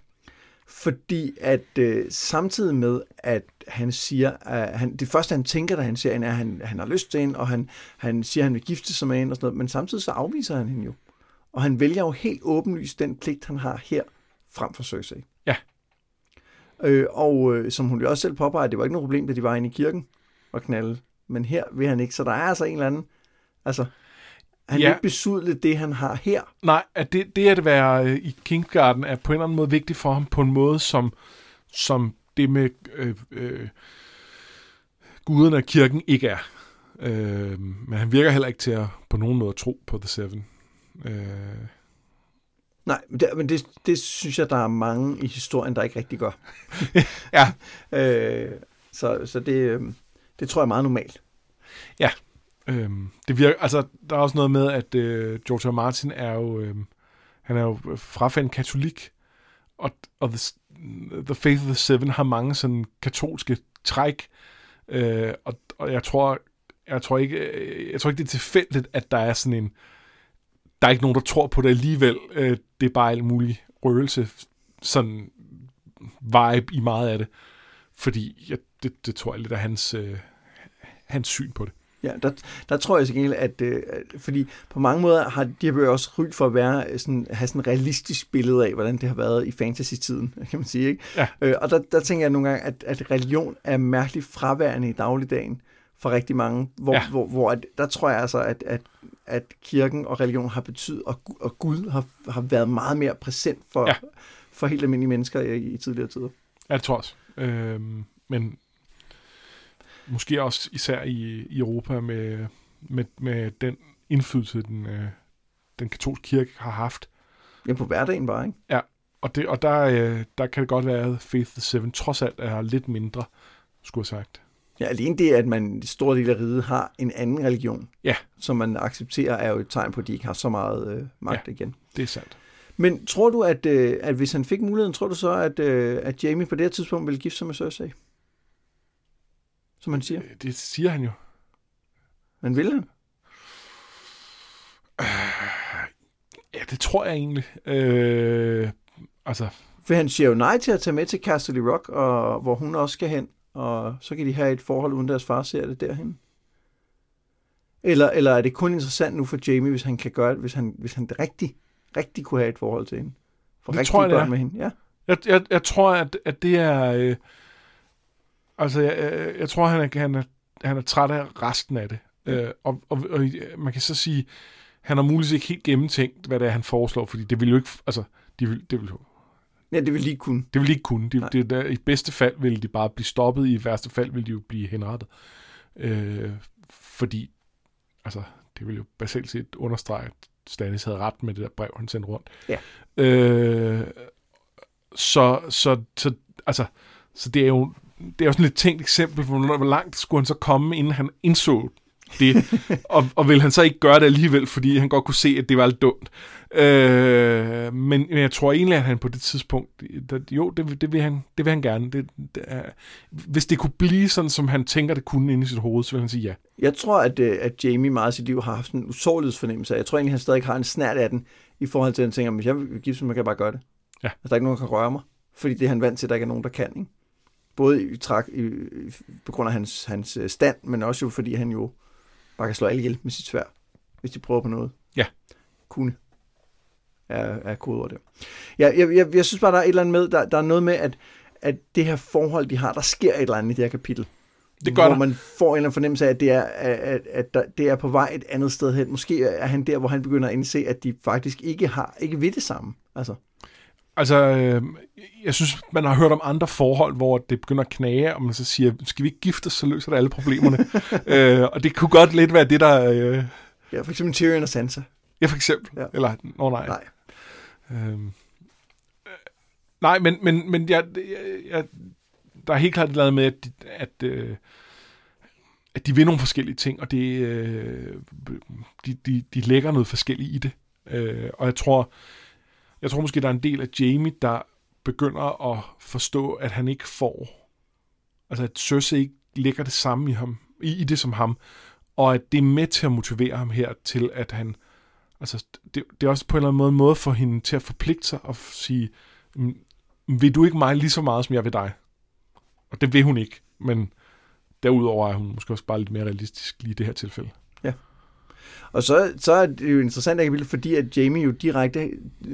Fordi at øh, samtidig med, at han siger, at han, det første han tænker, da han ser hende, er, at han, han har lyst til hende, og han, han siger, at han vil gifte sig med hende og sådan noget, men samtidig så afviser han hende jo. Og han vælger jo helt åbenlyst den pligt, han har her, frem for Cersei. Øh, og øh, som hun jo også selv påpeger, det var ikke noget problem, da de var inde i kirken og knalde. Men her vil han ikke, så der er altså en eller anden... Altså, han Ja. vil ikke besudle det, han har her. Nej, at det, det at være øh, i Kingsgarden er på en eller anden måde vigtigt for ham på en måde, som, som det med øh, øh, guderne og kirken ikke er. Øh, men han virker heller ikke til at på nogen måde tro på The Seven. Øh, Nej, men det, men det, det synes jeg, der er mange i historien, der ikke rigtig gør. [laughs] ja. øh, så så det, øh, det tror jeg er meget normalt. Ja. Øh, det virker, altså, der er også noget med, at øh, George R. Martin er jo, øh, han er jo frafændt katolik, og, og the, the Faith of the Seven har mange sådan katolske træk, øh, og, og jeg tror, jeg tror ikke, jeg tror ikke det er tilfældigt, at der er sådan en, der er ikke nogen, der tror på det alligevel. Øh, det er bare alt mulig røgelse, sådan vibe i meget af det. Fordi ja, det, det tror jeg lidt er hans, øh, hans syn på det. Ja, der, der tror jeg så at, øh, fordi på mange måder har de her bøger også ry for at være sådan, have sådan et realistisk billede af, hvordan det har været i fantasy-tiden, [laughs] kan man sige. Ikke? Ja. Øh, og der, der tænker jeg nogle gange, at, at religion er mærkeligt fraværende i dagligdagen for rigtig mange, hvor, ja. hvor, hvor at, der tror jeg altså, at, at, at kirken og religion har betydet, og, og Gud har, har været meget mere præsent for, ja. for helt almindelige mennesker i, i tidligere tider. Ja, det tror jeg også. Øhm, men måske også især i, i Europa med, med, med den indflydelse, den, øh, den katolske kirke har haft. Ja, på hverdagen bare, ikke? Ja, og, det, og der, øh, der kan det godt være, at Faith the Seven trods alt er lidt mindre, skulle jeg sagt. Ja, alene det, at man i stor del af riget har en anden religion, ja. som man accepterer, er jo et tegn på, at de ikke har så meget øh, magt ja, igen. det er sandt. Men tror du, at, øh, at hvis han fik muligheden, tror du så, at, øh, at Jamie på det her tidspunkt ville gifte sig med Cersei? Som han siger. Det siger han jo. Men vil han? Ja, det tror jeg egentlig. Øh, altså... For han siger jo nej til at tage med til Castle Rock, og, hvor hun også skal hen og så kan de have et forhold, uden deres far ser det derhen. Eller, eller er det kun interessant nu for Jamie, hvis han kan gøre det, hvis han, hvis han rigtig, rigtig kunne have et forhold til hende? For det tror jeg, børn med hende, ja. Jeg, jeg, jeg tror, at, at det er... Øh, altså, jeg, jeg, jeg tror, han er, han, er, han er træt af resten af det. Ja. Øh, og, og, og man kan så sige, han har muligvis ikke helt gennemtænkt, hvad det er, han foreslår, fordi det vil jo ikke... Altså, de vil, det vil jo Ja, det vil de ikke kunne. Det vil de ikke kunne. De, det, der, I bedste fald vil de bare blive stoppet, i værste fald vil de jo blive henrettet. Øh, fordi, altså, det vil jo basalt set understrege, at Stanis havde ret med det der brev, han sendte rundt. Ja. Øh, så, så, så, altså, så det er jo det er jo sådan et tænkt eksempel på, hvor langt skulle han så komme, inden han indså det, og, og vil han så ikke gøre det alligevel, fordi han godt kunne se, at det var lidt dumt. Øh, men, men jeg tror egentlig, at han på det tidspunkt, der, jo, det, det, vil han, det vil han gerne. Det, det er, hvis det kunne blive sådan, som han tænker, det kunne inde i sit hoved, så vil han sige ja. Jeg tror, at, øh, at Jamie meget i sit liv har haft en usårlighedsfornemmelse. Jeg tror egentlig, han stadig har en snært af den, i forhold til, at han tænker, hvis jeg vil give så kan jeg bare gøre det. Ja. Altså, der er ikke nogen, der kan røre mig. Fordi det er han vant til, at der ikke er nogen, der kan. Ikke? Både i, trak, i, på grund af hans, hans øh, stand, men også jo fordi han jo bare kan slå alle ihjel med sit svær, hvis de prøver på noget. Ja. Kunne er, er kodeord der. Ja, jeg, jeg, jeg synes bare, der er et eller andet med, der, der er noget med, at, at det her forhold, de har, der sker et eller andet i det her kapitel. Det gør hvor der. man får en eller anden fornemmelse af, at det er, at, at der, det er på vej et andet sted hen. Måske er han der, hvor han begynder at indse, at de faktisk ikke har ikke ved det samme. Altså. Altså, øh, jeg synes, man har hørt om andre forhold, hvor det begynder at knage, og man så siger, skal vi ikke gifte os, så løser det alle problemerne. [laughs] øh, og det kunne godt lidt være det, der... Øh... Ja, for eksempel Tyrion og Sansa. Ja, for eksempel. Ja. Eller, nå oh, nej. Nej. Øhm, øh, nej, men, men, men jeg, jeg, jeg, der er helt klart noget med, at, at, øh, at de vil nogle forskellige ting, og det, øh, de, de, de lægger noget forskelligt i det. Øh, og jeg tror, jeg tror måske, der er en del af Jamie, der begynder at forstå, at han ikke får, altså at Cersei ikke lægger det samme i, ham, i, i det som ham, og at det er med til at motivere ham her til, at han, altså det, det er også på en eller anden måde en måde for hende til at forpligte sig og sige, mm, mm, vil du ikke mig lige så meget, som jeg vil dig? Og det vil hun ikke, men derudover er hun måske også bare lidt mere realistisk lige i det her tilfælde. Og så, så er det jo interessant, kapitel, fordi at Jamie jo direkte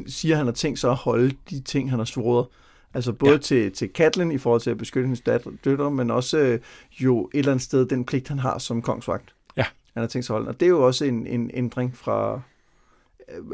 siger, at han har tænkt sig at holde de ting, han har svoret. Altså både ja. til, til Catelyn i forhold til at beskytte hendes døtre, men også øh, jo et eller andet sted den pligt, han har som kongsvagt. Ja. Han har tænkt sig at holde. Og det er jo også en, en ændring fra...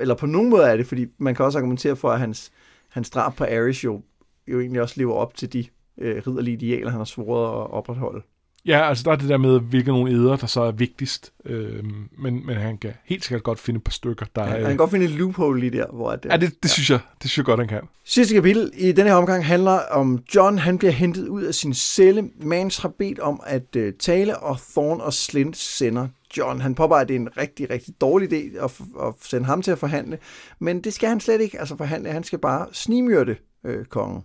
Eller på nogen måde er det, fordi man kan også argumentere for, at hans, hans drab på Ares jo jo egentlig også lever op til de øh, ridderlige idealer, han har svoret at opretholde. Ja, altså der er det der med, hvilke nogle æder, der så er vigtigst. Øh, men, men han kan helt sikkert godt finde et par stykker, der Ja, er... han kan godt finde et loophole lige der, hvor at, Ja, det, det, synes jeg, det synes jeg godt, han kan. Sidste kapitel i denne her omgang handler om John. Han bliver hentet ud af sin celle. Mans har bedt om at uh, tale, og Thorn og Slint sender John. Han påpeger, at det er en rigtig, rigtig dårlig idé at, at sende ham til at forhandle. Men det skal han slet ikke altså forhandle. Han skal bare snimyrte øh, kongen.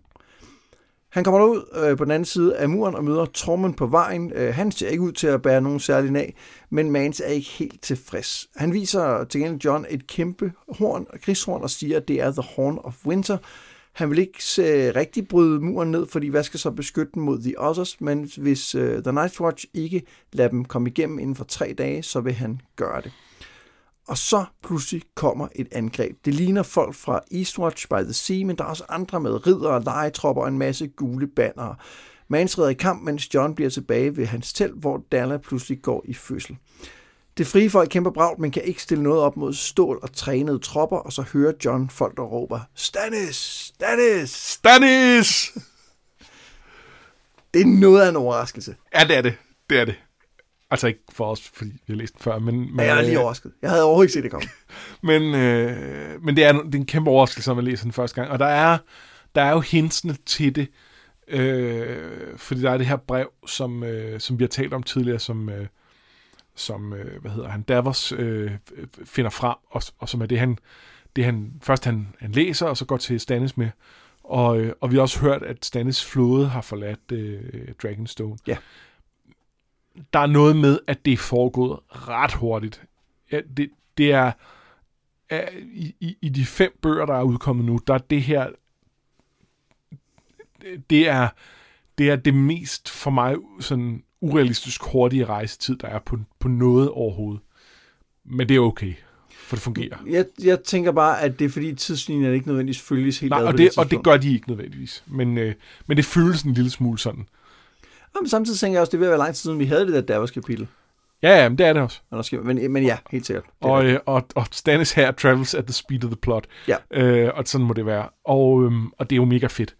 Han kommer derud øh, på den anden side af muren og møder Tormund på vejen. Øh, han ser ikke ud til at bære nogen særlig af, men Mans er ikke helt tilfreds. Han viser til gengæld John et kæmpe horn, krigshorn og siger, at det er The Horn of Winter. Han vil ikke øh, rigtig bryde muren ned, fordi hvad skal så beskytte dem mod The Others? Men hvis øh, The Night's Watch ikke lader dem komme igennem inden for tre dage, så vil han gøre det. Og så pludselig kommer et angreb. Det ligner folk fra Eastwatch by the Sea, men der er også andre med ridder, legetropper og en masse gule bannere. Mans redder i kamp, mens John bliver tilbage ved hans telt, hvor Dalla pludselig går i fødsel. Det frie folk kæmper bragt, men kan ikke stille noget op mod stål og trænede tropper, og så hører John folk, der råber, Stannis! Stannis! Stannis! Det er noget af en overraskelse. Ja, det er det. Det er det. Altså ikke for os, fordi vi har læst den før, men... men jeg er lige øh, overrasket. Jeg havde overhovedet ikke set det komme. [laughs] Men, øh, men det, er, det er en kæmpe overraskelse, man læser den første gang. Og der er, der er jo hintsene til det, øh, fordi der er det her brev, som, øh, som vi har talt om tidligere, som, øh, som øh, hvad hedder han, Davos øh, finder frem, og, og som er det, han, det han først han, han læser, og så går til Stannis med. Og, øh, og vi har også hørt, at Stannis flåde har forladt øh, Dragonstone. Ja. Der er noget med, at det er foregået ret hurtigt. Ja, det, det er, er i, i, i de fem bøger, der er udkommet nu, der er det her, det er, det er det mest for mig sådan urealistisk hurtige rejsetid, der er på, på noget overhovedet. Men det er okay, for det fungerer. Jeg, jeg tænker bare, at det er fordi tidslinjen ikke nødvendigvis følges helt Nej, ad og på det, og det gør de ikke nødvendigvis. Men, øh, men det føles en lille smule sådan. Men samtidig tænker jeg også, det vil være lang tid siden, vi havde det der Davos kapitel. Ja, ja, men det er det også. Men, skal, men, men ja, helt sikkert. Er Og, øh, og, og Stannis her travels at the speed of the plot. Ja. Øh, og sådan må det være. Og, øhm, og det er jo mega fedt.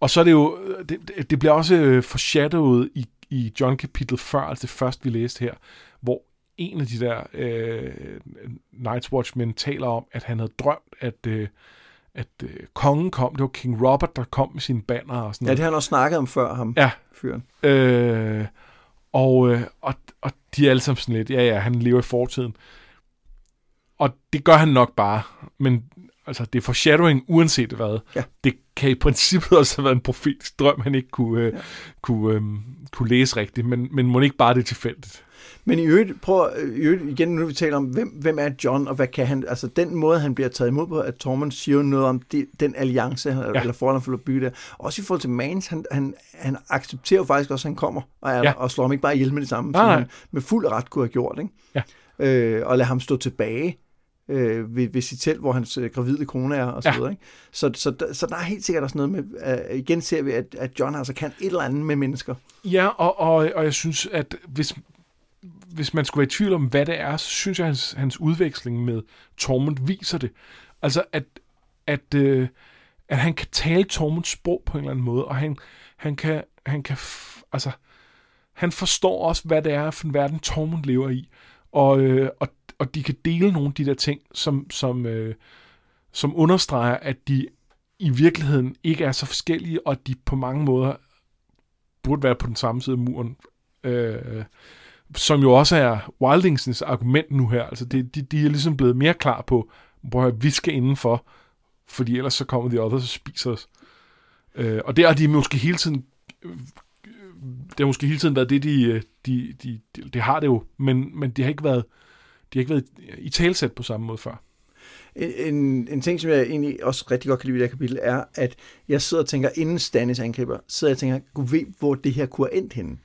Og så er det jo, det, det- det bliver også øh, foreshadowet i, i John kapitel før, altså det første vi læste her, hvor en af de der øh, Night's Watchmen taler om, at han havde drømt, at, øh, at øh, kongen kom. Det var King Robert, der kom med sine banner og sådan Ja, det har han også snakket om før, ham Ja, fyren. Øh, og, øh, og, og de er alle sammen sådan lidt, ja ja, han lever i fortiden. Og det gør han nok bare, men altså, det er foreshadowing uanset hvad. Ja. Det kan i princippet [laughs] også have været en profetisk drøm, han ikke kunne, øh, Ja. kunne, øh, kunne læse rigtigt, men, men må ikke bare det tilfældigt. Men i øvrigt, prøv at- i øvrigt, igen, nu vi taler om, hvem, hvem er John, og hvad kan han, altså den måde, han bliver taget imod på, at Tormund siger noget om det, den alliance, ja. eller forhold, han får at bygge der. Også i forhold til Mans, han, han, han accepterer faktisk også, at han kommer, og, er, Ja. og slår ham ikke bare ihjel med det samme, Nej, som nej. han med fuld ret kunne have gjort, ikke? Ja. Øh, og lade ham stå tilbage øh, ved, ved sit telt, hvor hans øh, gravide kone er, og så Ja. videre, ikke? Så, så, der- så der er helt sikkert også noget med, øh, igen ser vi, at, at John altså kan et eller andet med mennesker. Ja, og, og, og jeg synes, at hvis, hvis man skulle være i tvivl om, hvad det er, så synes jeg, at hans, hans udveksling med Tormund viser det. Altså, at, at, øh, at han kan tale Tormunds sprog på en eller anden måde, og han, han kan, han kan f- altså, han forstår også, hvad det er for en verden, Tormund lever i, og, øh, og, og de kan dele nogle af de der ting, som, som, øh, som understreger, at de i virkeligheden ikke er så forskellige, og at de på mange måder burde være på den samme side af muren. Øh, som jo også er Wildingsens argument nu her. Altså, det, de, de er ligesom blevet mere klar på, hvor vi skal indenfor, fordi ellers så kommer de others og spiser os. Øh, og det har de måske hele tiden øh, det har måske hele tiden været det, de, øh, de, de, de, de har det jo, men, men det har ikke været de har ikke været i talsæt på samme måde før. En, en ting, som jeg egentlig også rigtig godt kan lide i det her kapitel, er, at jeg sidder og tænker, inden Stannis angriber, sidder jeg og tænker, gud ved, hvor det her kunne have endt henne.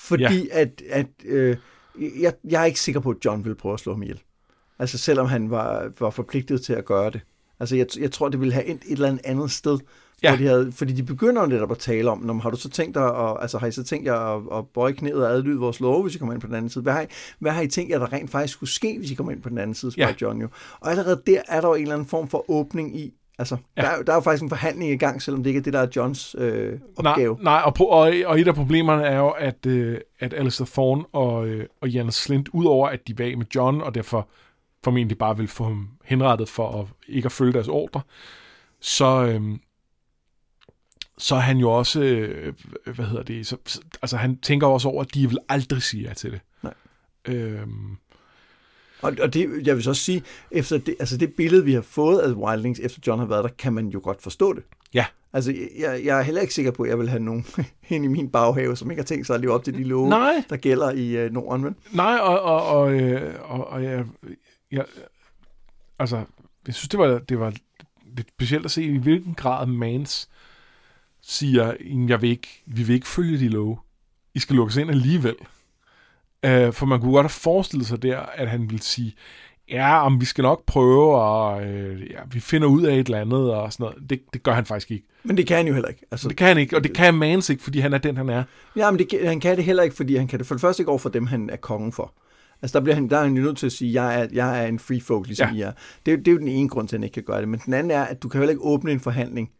Fordi ja. at, at øh, jeg, jeg er ikke sikker på, at John vil prøve at slå ham ihjel. Altså selvom han var, var forpligtet til at gøre det. Altså jeg, jeg tror, det ville have endt et eller andet andet sted. Ja. Hvor de havde, fordi de begynder netop at tale om, når, har du så tænkt dig, at, altså har I så tænkt jer at, at bøje knæet og adlyde vores love, hvis I kommer ind på den anden side? Hvad har I, hvad har I tænkt jer, der rent faktisk skulle ske, hvis I kommer ind på den anden side, spørger Ja. John jo. Og allerede der er der jo en eller anden form for åbning i, Altså, ja. der, er, der er jo faktisk en forhandling i gang, selvom det ikke er det, der er Johns øh, opgave. Nej, nej og, på, og, og et af problemerne er jo, at, øh, at Alistair Thorne og, øh, og Janus Slint, udover at de var med John, og derfor formentlig bare vil få ham henrettet for at ikke at følge deres ordre, så, øh, så er han jo også, øh, hvad hedder det, så, altså han tænker også over, at de vil aldrig sige ja til det. Nej. Øhm, og, og det, jeg vil så også sige, efter det, altså det billede, vi har fået af Wildlings, efter John har været der, kan man jo godt forstå det. Ja. Altså, jeg, jeg er heller ikke sikker på, at jeg vil have nogen [laughs] ind i min baghave, som ikke har tænkt sig at leve op til de love, Nej. der gælder i øh, Norden. Men... Nej, og, og, og, øh, og, og jeg, jeg, altså, jeg synes, det var, det var lidt specielt at se, i hvilken grad Mans siger, jeg vil ikke, vi vil ikke følge de love. I skal lukkes ind alligevel. Uh, for man kunne godt have forestillet sig der, at han ville sige, ja, om vi skal nok prøve, og øh, ja, vi finder ud af et eller andet, og sådan noget. Det, det gør han faktisk ikke. Men det kan han jo heller ikke. Altså, det kan han ikke, og det kan Mans ikke, fordi han er den, han er. Ja, men det, han kan det heller ikke, fordi han kan det for det første ikke over for dem, han er kongen for. Altså der, bliver han, der er han jo nødt til at sige, jeg er, jeg er en free folk, ligesom ja. I er. Det, det er jo den ene grund til, at han ikke kan gøre det. Men den anden er, at du kan heller ikke åbne en forhandling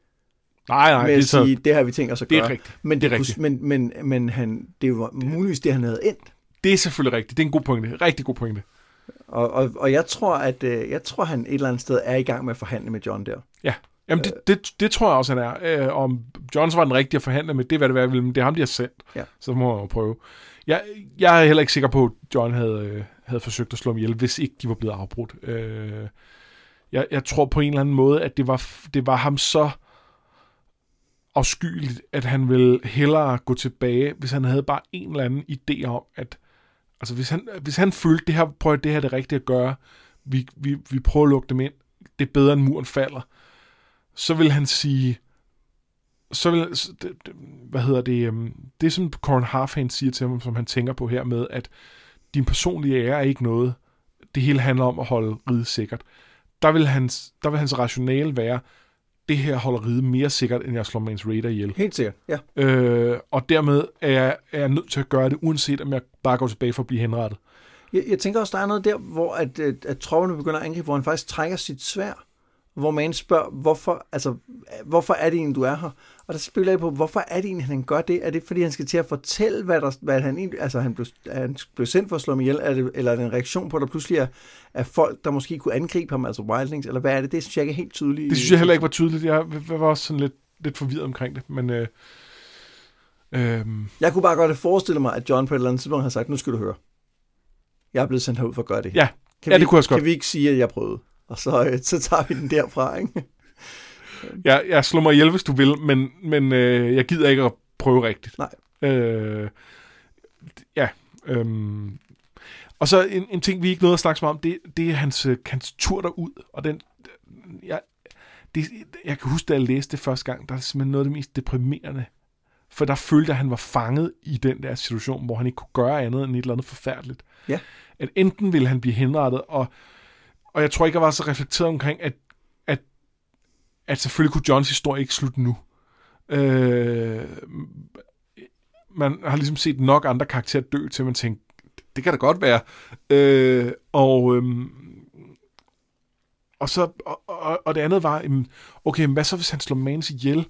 Nej, nej, med det at så, sige, det har vi tænkt os at det gøre. er rigtigt. Men, det er rigtigt. men, men, men han, det var muligvis det, han havde endt. Det er selvfølgelig rigtigt. Det er en god pointe. Rigtig god pointe. Og, og, og jeg tror, at øh, jeg tror, han et eller andet sted er i gang med at forhandle med John der. Ja. Jamen, det, det, det tror jeg også, han er. Øh, om Johns var den rigtige at forhandle med, det hvad det være vil, men det er ham, de har sendt. Ja. Så må man jo prøve. Jeg, jeg er heller ikke sikker på, at John havde, øh, havde forsøgt at slå ham ihjel, hvis ikke de var blevet afbrudt. Øh, jeg, jeg tror på en eller anden måde, at det var, det var ham så afskyeligt, at han ville hellere gå tilbage, hvis han havde bare en eller anden idé om, at altså hvis han, hvis han følte, det her, prøv at det her er det rigtige at gøre, vi, vi, vi prøver at lukke dem ind, det er bedre end muren falder, så vil han sige, så vil, hvad hedder det, øhm, det som Corin Harfan siger til ham, som han tænker på her med, at din personlige ære er ikke noget, det hele handler om at holde riget sikkert. Der vil hans, der vil hans rationale være, det her holder riget mere sikkert, end jeg slår Mans Raider ihjel. Helt sikkert, ja. Øh, og dermed er jeg, er jeg nødt til at gøre det, uanset om jeg bare går tilbage for at blive henrettet. Jeg, jeg tænker også, der er noget der, hvor at, at, at tropperne begynder at angribe, hvor han faktisk trækker sit svær, hvor man spørger, hvorfor, altså, hvorfor er det egentlig, du er her? Og der spiller jeg på, hvorfor er det egentlig, han gør det? Er det, fordi han skal til at fortælle, hvad, der, hvad han egentlig, altså han blev, han blev sendt for at slå ham ihjel, er det, eller er det en reaktion på, at der pludselig er, er folk, der måske kunne angribe ham, altså wildlings, eller hvad er det? Det synes jeg ikke er helt tydeligt. Det synes jeg heller ikke var tydeligt. Jeg, var også sådan lidt, lidt forvirret omkring det, men... Øh, øh, Jeg kunne bare godt have forestillet mig, at John på et eller andet tidspunkt har sagt, nu skal du høre. Jeg er blevet sendt herud for at gøre det. ja, Kan Ja, vi, det kunne jeg også godt. Kan vi ikke sige, at jeg prøvede? Og så, øh, så tager vi den derfra, ikke? Jeg, jeg slår mig ihjel, hvis du vil, men, men øh, jeg gider ikke at prøve rigtigt. Nej. Øh, ja. Øhm. Og så en, en ting, vi ikke nåede at snakke om, det, det er hans, øh, hans tur derud. Og den, jeg, det, jeg kan huske, da jeg læste det første gang, der er simpelthen noget af det mest deprimerende. For der følte at han var fanget i den der situation, hvor han ikke kunne gøre andet end et eller andet forfærdeligt. Ja. At enten ville han blive henrettet, og, og jeg tror ikke, jeg var så reflekteret omkring, at, at, selvfølgelig kunne Johns historie ikke slutte nu. Øh, man har ligesom set nok andre karakterer dø, til man tænker, det kan da godt være. Øh, og, øhm, og, så, og, og, og det andet var, jamen, okay, hvad så hvis han slår Mans ihjel,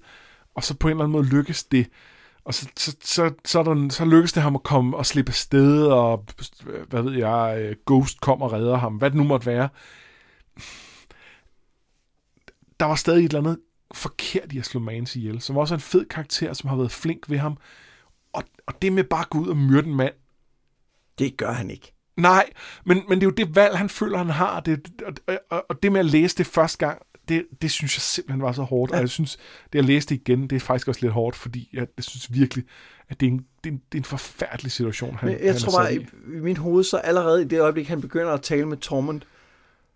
og så på en eller anden måde lykkes det, og så, så, så, så, den, der, så lykkes det ham at komme og slippe afsted, og hvad ved jeg, øh, Ghost kommer og redder ham, hvad det nu måtte være. Der var stadig et eller andet forkert i at slå Mans ihjel, som også er en fed karakter, som har været flink ved ham. Og, og det med bare at gå ud og myrde en mand, Det gør han ikke. Nej, men, men det er jo det valg, han føler, han har. Det, og, og, og det med at læse det første gang, det, det synes jeg simpelthen var så hårdt. Ja. Og jeg synes, det at læse det igen, det er faktisk også lidt hårdt, fordi jeg, jeg synes virkelig, at det er en, det er en, det er en forfærdelig situation, han, Men jeg han tror bare, i, i. mit hoved, så allerede i det øjeblik, han begynder at tale med Tormund,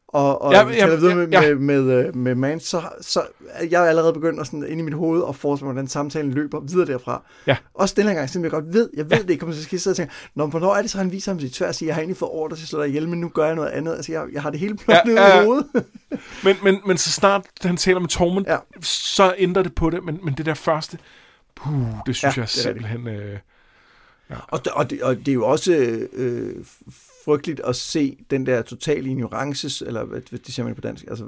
og, og Ja, ja, ja, videre med, ja. med, med, øh, med Mans, så, så er jeg allerede begyndt at sådan, ind i mit hoved og forestille mig, hvordan samtalen løber videre derfra. Ja. Også den her gang, selvom jeg godt ved, jeg ved ja. det ikke, kommer til at så jeg tænker, Nå, men hvornår er det så, han viser ham sit tvær og siger, jeg har egentlig fået ordre til at slå dig ihjel, men nu gør jeg noget andet. Altså, jeg, jeg har det hele plottet Ja, ja, ja, ja, ja. i hovedet. [laughs] Men, men, men så snart han taler med Tormund, Ja. så ændrer det på det. Men, men det der første, puh, det synes Ja, ja, jeg det er simpelthen... Øh, Ja. Og, og, det, og det er jo også øh, frygteligt at se den der totale ignorances, eller hvad, det siger man på dansk, altså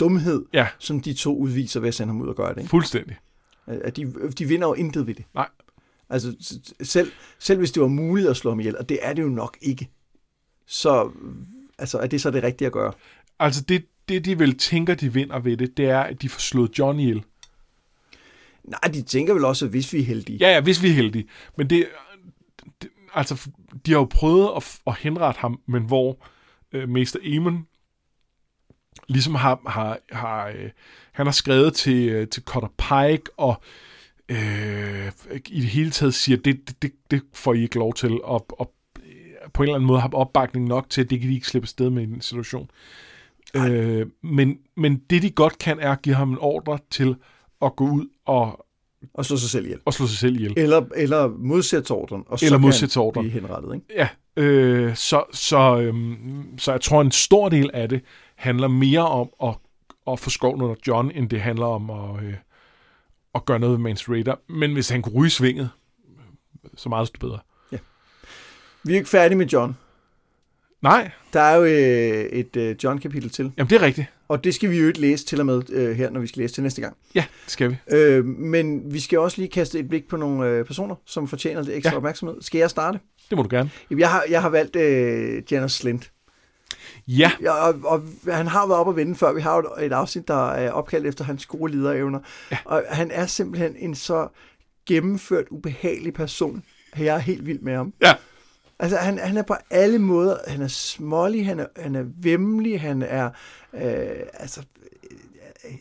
dumhed, Ja. som de to udviser ved at sende ham ud og gøre det. Ikke? Fuldstændig. At de, de vinder jo intet ved det. Nej. Altså selv, selv hvis det var muligt at slå ham ihjel, og det er det jo nok ikke, så altså, er det så det rigtige at gøre? Altså, det, det de vel tænker, de vinder ved det, det er, at de får slået John ihjel. Nej, de tænker vel også, hvis vi er heldige. Ja, ja, hvis vi er heldige. Men det, det altså, de har jo prøvet at, at henrette ham, men hvor øh, Mester Eamon ligesom har, har, har øh, han har skrevet til, øh, til Cutter Pike, og øh, i det hele taget siger, det, det, det, det får I ikke lov til, og, og øh, på en eller anden måde har opbakning nok til, at det kan de ikke slippe afsted med i en situation. Øh, men, men det de godt kan, er at give ham en ordre til at gå ud og, Og slå sig selv ihjel. og slå sig selv ihjel. Eller, eller modsætte ordren, og så Eller kan modsætte han ordren. blive henrettet. Ikke? Ja, øh, så, så, øhm, så jeg tror, en stor del af det handler mere om at, at få skoven under John, end det handler om at, øh, at gøre noget ved Mans Raider. Men hvis han kunne ryge svinget, så meget desto bedre. Vi er ikke færdige med John. Nej, Der er jo øh, et øh, John-kapitel til, jamen det er rigtigt. Og det skal vi jo ikke læse til og med øh, her, når vi skal læse til næste gang. Ja, det skal vi. Øh, men vi skal også lige kaste et blik på nogle øh, personer, som fortjener lidt ekstra Ja. opmærksomhed. Skal jeg starte? Det må du gerne. Jeg har, jeg har valgt øh, Janus Slint. Ja, Ja, og, og han har været op og vende før. Vi har jo et afsnit, der er opkaldt efter hans gode liderevner. Ja. Og han er simpelthen en så gennemført, ubehagelig person. Jeg er helt vild med ham. ja, Altså, han, han er på alle måder, han er smålig, han er, han er vemmelig, han er, øh, altså, øh,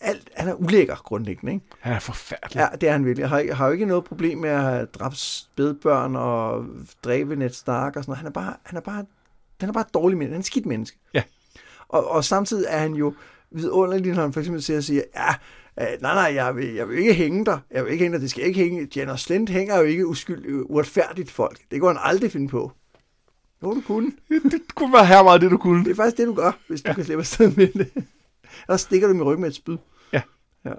alt, han er ulækker grundlæggende, ikke? han er forfærdelig. Ja, det er han virkelig. Jeg har, jeg har jo ikke noget problem med at have dræbt spædbørn og dræbe Ned Stark og sådan noget. Han er bare, han er bare, han er bare et dårligt menneske. Han er et skidt menneske. Ja. Og, og samtidig er han jo vidunderlig, når han for eksempel siger, siger ja, øh, nej, nej, jeg vil, jeg vil ikke hænge dig. Jeg vil ikke hænge dig. Det skal ikke hænge. Janus Slint hænger jo ikke uskyld, uretfærdigt folk. Det kunne han aldrig finde på. Jo, du kunne. Det kunne være her meget det, du kunne. Det er faktisk det, du gør, hvis du ja. kan slippe afsted med det. Så stikker du i ryggen med et spyd. Ja. ja.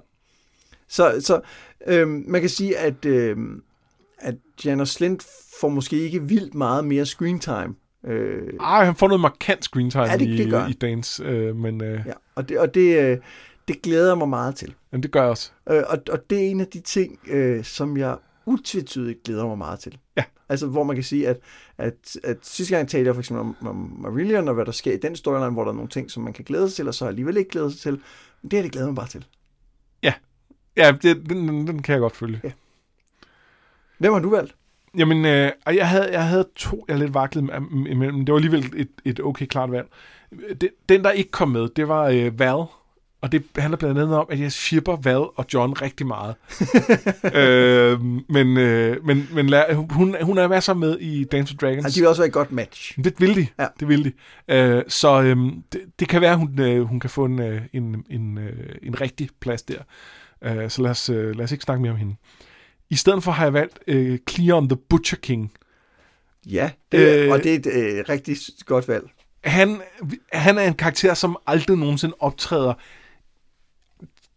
Så, så øhm, man kan sige, at, øhm, at Janus Slint får måske ikke vildt meget mere screen time. Øh, Ej, han får noget markant screen time Ja, det- det i, i dagens, øh, men, øh, ja. Og, det, og det, øh, det glæder jeg mig meget til. men det gør jeg også. Øh, og, og det er en af de ting, øh, som jeg utvetydigt glæder mig meget til. Ja. Altså, hvor man kan sige, at, at, at sidste gang talte jeg for eksempel om, om Marillion, og hvad der sker i den storyline, hvor der er nogle ting, som man kan glæde sig til, og så alligevel ikke glæde sig til. Men det her, det glæder mig bare til. Ja, det, den, den, kan jeg godt følge. Hvem har du valgt? Jamen, øh, og jeg, havde, jeg havde to, jeg er lidt vaklet im- imellem. Det var alligevel et, et okay klart valg. Det, den, der ikke kom med, det var øh, Val. Og det handler blandt andet om, at jeg shipper Val og John rigtig meget. [laughs] øh, men øh, men, men lad, hun, hun er masser med i Dance with Dragons. Altså, de vil også være et godt match. Det vil de. Ja. Det vil de. Øh, så øhm, det, det kan være, at hun, øh, hun kan få en, øh, en, en, øh, en rigtig plads der. Øh, så lad os, øh, lad os ikke snakke mere om hende. I stedet for har jeg valgt øh, Cleon the Butcher King. Ja, det, Øh. øh, og det er et øh, rigtig godt valg. Han, han er en karakter, som aldrig nogensinde optræder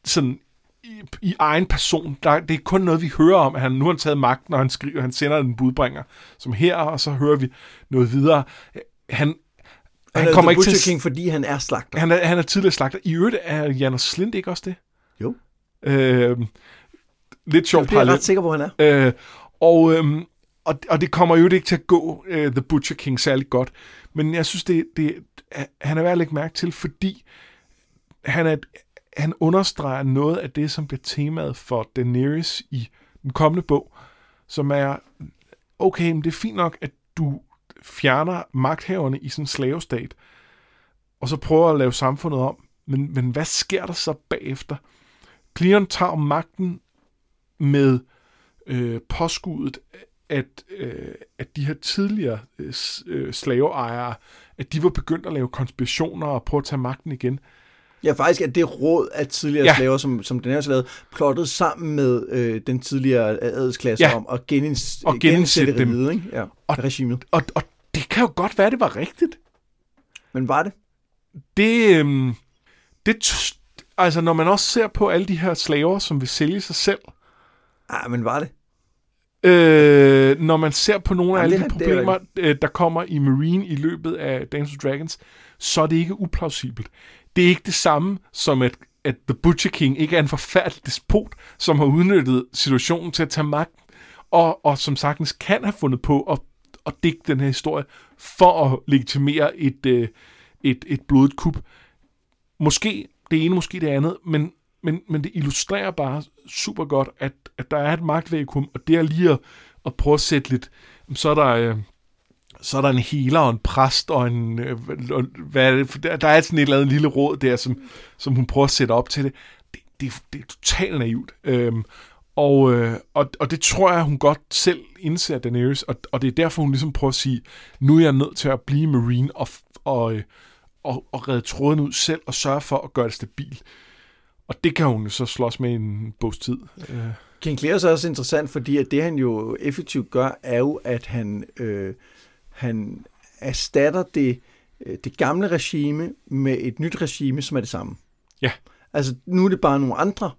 sådan i, i egen person. Der, det er kun noget, vi hører om, at han nu har taget magten, og han, skriver, han sender en budbringer, som her, og så hører vi noget videre. Han, Han, han er kommer ikke til... Butcher King, fordi han er slagter. Han er, han er tidligere slagter. I øvrigt er Janus Slint ikke også det? Jo. Øh, lidt sjovt Det er jeg parallel. ret sikker på, han er. Øh, og, øhm, og, og det kommer jo ikke til at gå uh, The Butcher King særlig godt. Men jeg synes, det, det, han er værd at lægge mærke til, fordi han, er, et- han understreger noget af det, som bliver temaet for Daenerys i den kommende bog, som er, okay, men det er fint nok, at du fjerner magthaverne i sådan en slavestat, og så prøver at lave samfundet om. Men, men hvad sker der så bagefter? Cleon tager magten med øh, påskuddet, at, øh, at de her tidligere øh, øh slaveejere, at de var begyndt at lave konspirationer og prøve at tage magten igen. Ja, faktisk at det råd af tidligere Ja. slaver, som, som den er lavet, plottet sammen med øh, den tidligere adelsklasse Ja. om at genins, Og genindsætte dem. riget, ikke? Ja, Og- regimet. Og, og det kan jo godt være, det var rigtigt. Men var det? Det, øhm, det altså når man også ser på alle de her slaver, som vil sælge sig selv, Ah, men var det? Øh, når man ser på nogle af Jamen, alle de er- er problemer, øh, der kommer i Marine i løbet af Dance of Dragons, så er det ikke uplausibelt. Det er ikke det samme som, at, at The Butcher King ikke er en forfærdelig despot, som har udnyttet situationen til at tage magten, og, og som sagtens kan have fundet på at, at digte den her historie, for at legitimere et, øh, et, et blodigt kup. Måske det ene, måske det andet, men, men, men det illustrerer bare super godt, at, at der er et magtvakuum, og det er lige at, at prøve at sætte lidt, så er der... Øh, så er der en healer og en præst og en... Øh, og hvad er det? Der, der er sådan et eller andet lille råd der, som, som hun prøver at sætte op til det. Det, det, det er totalt naivt. Øhm, og, øh, og, og det tror jeg, hun godt selv indser, Daenerys, og, og det er derfor, hun ligesom prøver at sige, nu er jeg nødt til at blive Marine og, og, øh, og, og redde tråden ud selv og sørge for at gøre det stabilt. Og det kan hun så slås med i en bogs tid. Øh, King Clear er så også interessant, fordi at det han jo effektivt gør, er jo, at han, øh, han erstatter det, øh, det gamle regime med et nyt regime, som er det samme. Ja. Altså, nu er det bare nogle andre,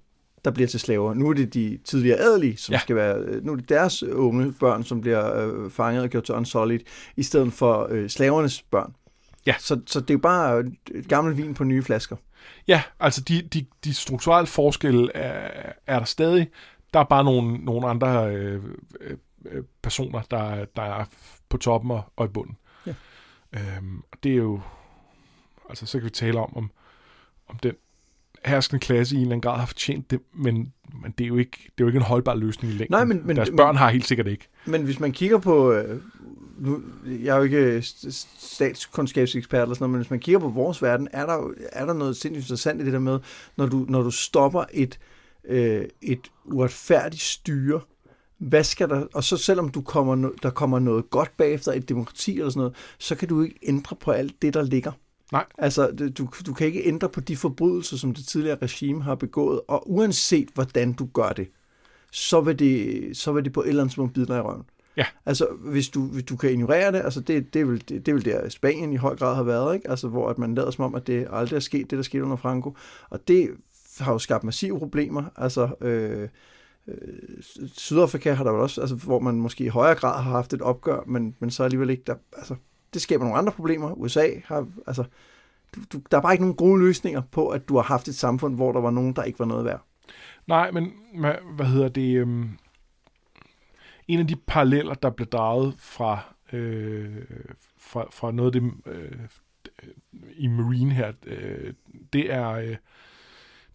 der bliver til slaver. Nu er det de tidligere adelige, som Ja. skal være... øh, Nu er det deres unge børn, som bliver øh, fanget og gjort til unsolid, i stedet for øh, slavernes børn. Ja. Så, så det er jo bare et gammelt vin på nye flasker. Ja, altså de, de, de strukturelle forskelle er, er der stadig. Der er bare nogle, nogle andre øh, øh, øh, personer, der, der er på toppen og, og i bunden. Ja. Øhm, og det er jo... Altså, så kan vi tale om, om, om den herskende klasse i en eller anden grad har fortjent det, men, men det, er jo ikke, det er jo ikke en holdbar løsning i længden. Nej, men- men- Deres børn har helt sikkert ikke. Men hvis man kigger på, øh, nu, jeg er jo ikke st- statskundskabsekspert eller sådan noget, men hvis man kigger på vores verden, er der, er der noget sindssygt interessant i det der med, når du, når du stopper et, øh, et uretfærdigt styre, hvad skal der, og så selvom du kommer, der kommer noget godt bagefter, et demokrati eller sådan noget, så kan du ikke ændre på alt det, der ligger. Nej. Altså, du, du kan ikke ændre på de forbrydelser, som det tidligere regime har begået, og uanset hvordan du gør det, så vil det, så vil det på et eller andet tidspunkt bide dig i røven. Ja. Altså, hvis du, hvis du kan ignorere det, altså det, det, er vel, det, det er vel der Spanien i høj grad har været, ikke? Altså, hvor at man lader som om, at det aldrig er sket, det der skete under Franco. Og det har jo skabt massive problemer. Altså, øh, øh, Sydafrika har der vel også, altså, hvor man måske i højere grad har haft et opgør, men, men så alligevel ikke, der, altså, det skaber nogle andre problemer. USA har, altså, du, du, der er bare ikke nogen gode løsninger på, at du har haft et samfund, hvor der var nogen, der ikke var noget værd. Nej, men hvad, hvad hedder det? Øhm, en af de paralleller, der blev draget fra, øh, fra, fra noget af det øh, i Marine her, øh, det er øh,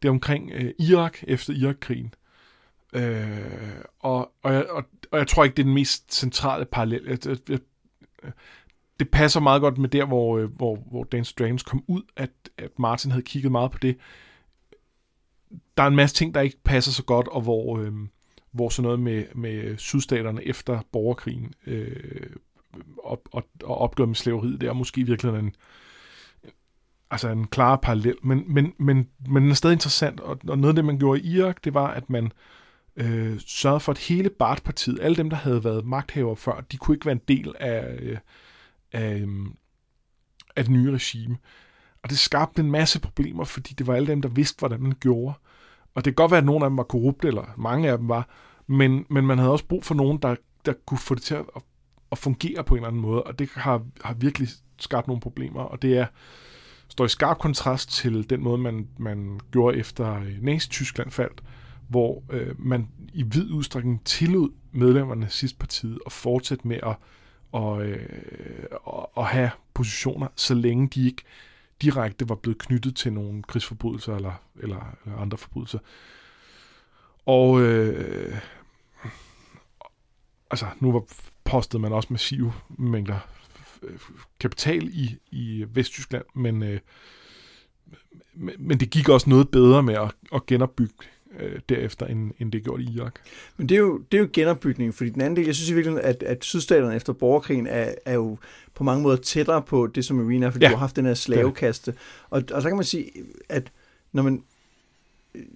det er omkring øh, Irak efter Irakkrigen. Øh, og, og, jeg, og, og jeg tror ikke, det er den mest centrale parallel. Jeg, jeg, jeg, det passer meget godt med der, hvor, øh, hvor, hvor Dance Dragons kom ud, at, at Martin havde kigget meget på det. Der er en masse ting, der ikke passer så godt, og hvor, øh, hvor sådan noget med, med sydstaterne efter borgerkrigen øh, og, og, og opgøret med slaveriet, det er måske i virkeligheden en, altså en klar parallel, men, men, men, men den er stadig interessant, og, og noget af det, man gjorde i Irak, det var, at man øh, øh, sørgede for, at hele Bart-partiet, alle dem, der havde været magthavere før, de kunne ikke være en del af, øh, af, øh, af det nye regime. Og det skabte en masse problemer, fordi det var alle dem, der vidste, hvordan man gjorde. Og det kan godt være, at nogle af dem var korrupte, eller mange af dem var, men, men man havde også brug for nogen, der, der kunne få det til at, at fungere på en eller anden måde, og det har, har virkelig skabt nogle problemer, og det er står i skarp kontrast til den måde, man, man gjorde efter øh, Nazi-Tyskland faldt, hvor øh, man i vid udstrækning tillod medlemmerne af sidstpartiet at fortsætte med at, og, øh, og, og have positioner, så længe de ikke direkte var blevet knyttet til nogle krigsforbrydelser eller, eller, eller andre forbrydelser. Og øh, altså, nu var postet man også massive mængder øh, kapital i, i Vesttyskland, men, øh, men, men det gik også noget bedre med at, at genopbygge øh, derefter, end, end det gjorde i Irak. Men det er, jo, det er jo genopbygning, fordi den anden del, jeg synes i virkeligheden, at, at sydstaterne efter borgerkrigen er, er jo på mange måder tættere på det, som Marine er, fordi Ja, du har haft den her slavekaste. Og, og så kan man sige, at når man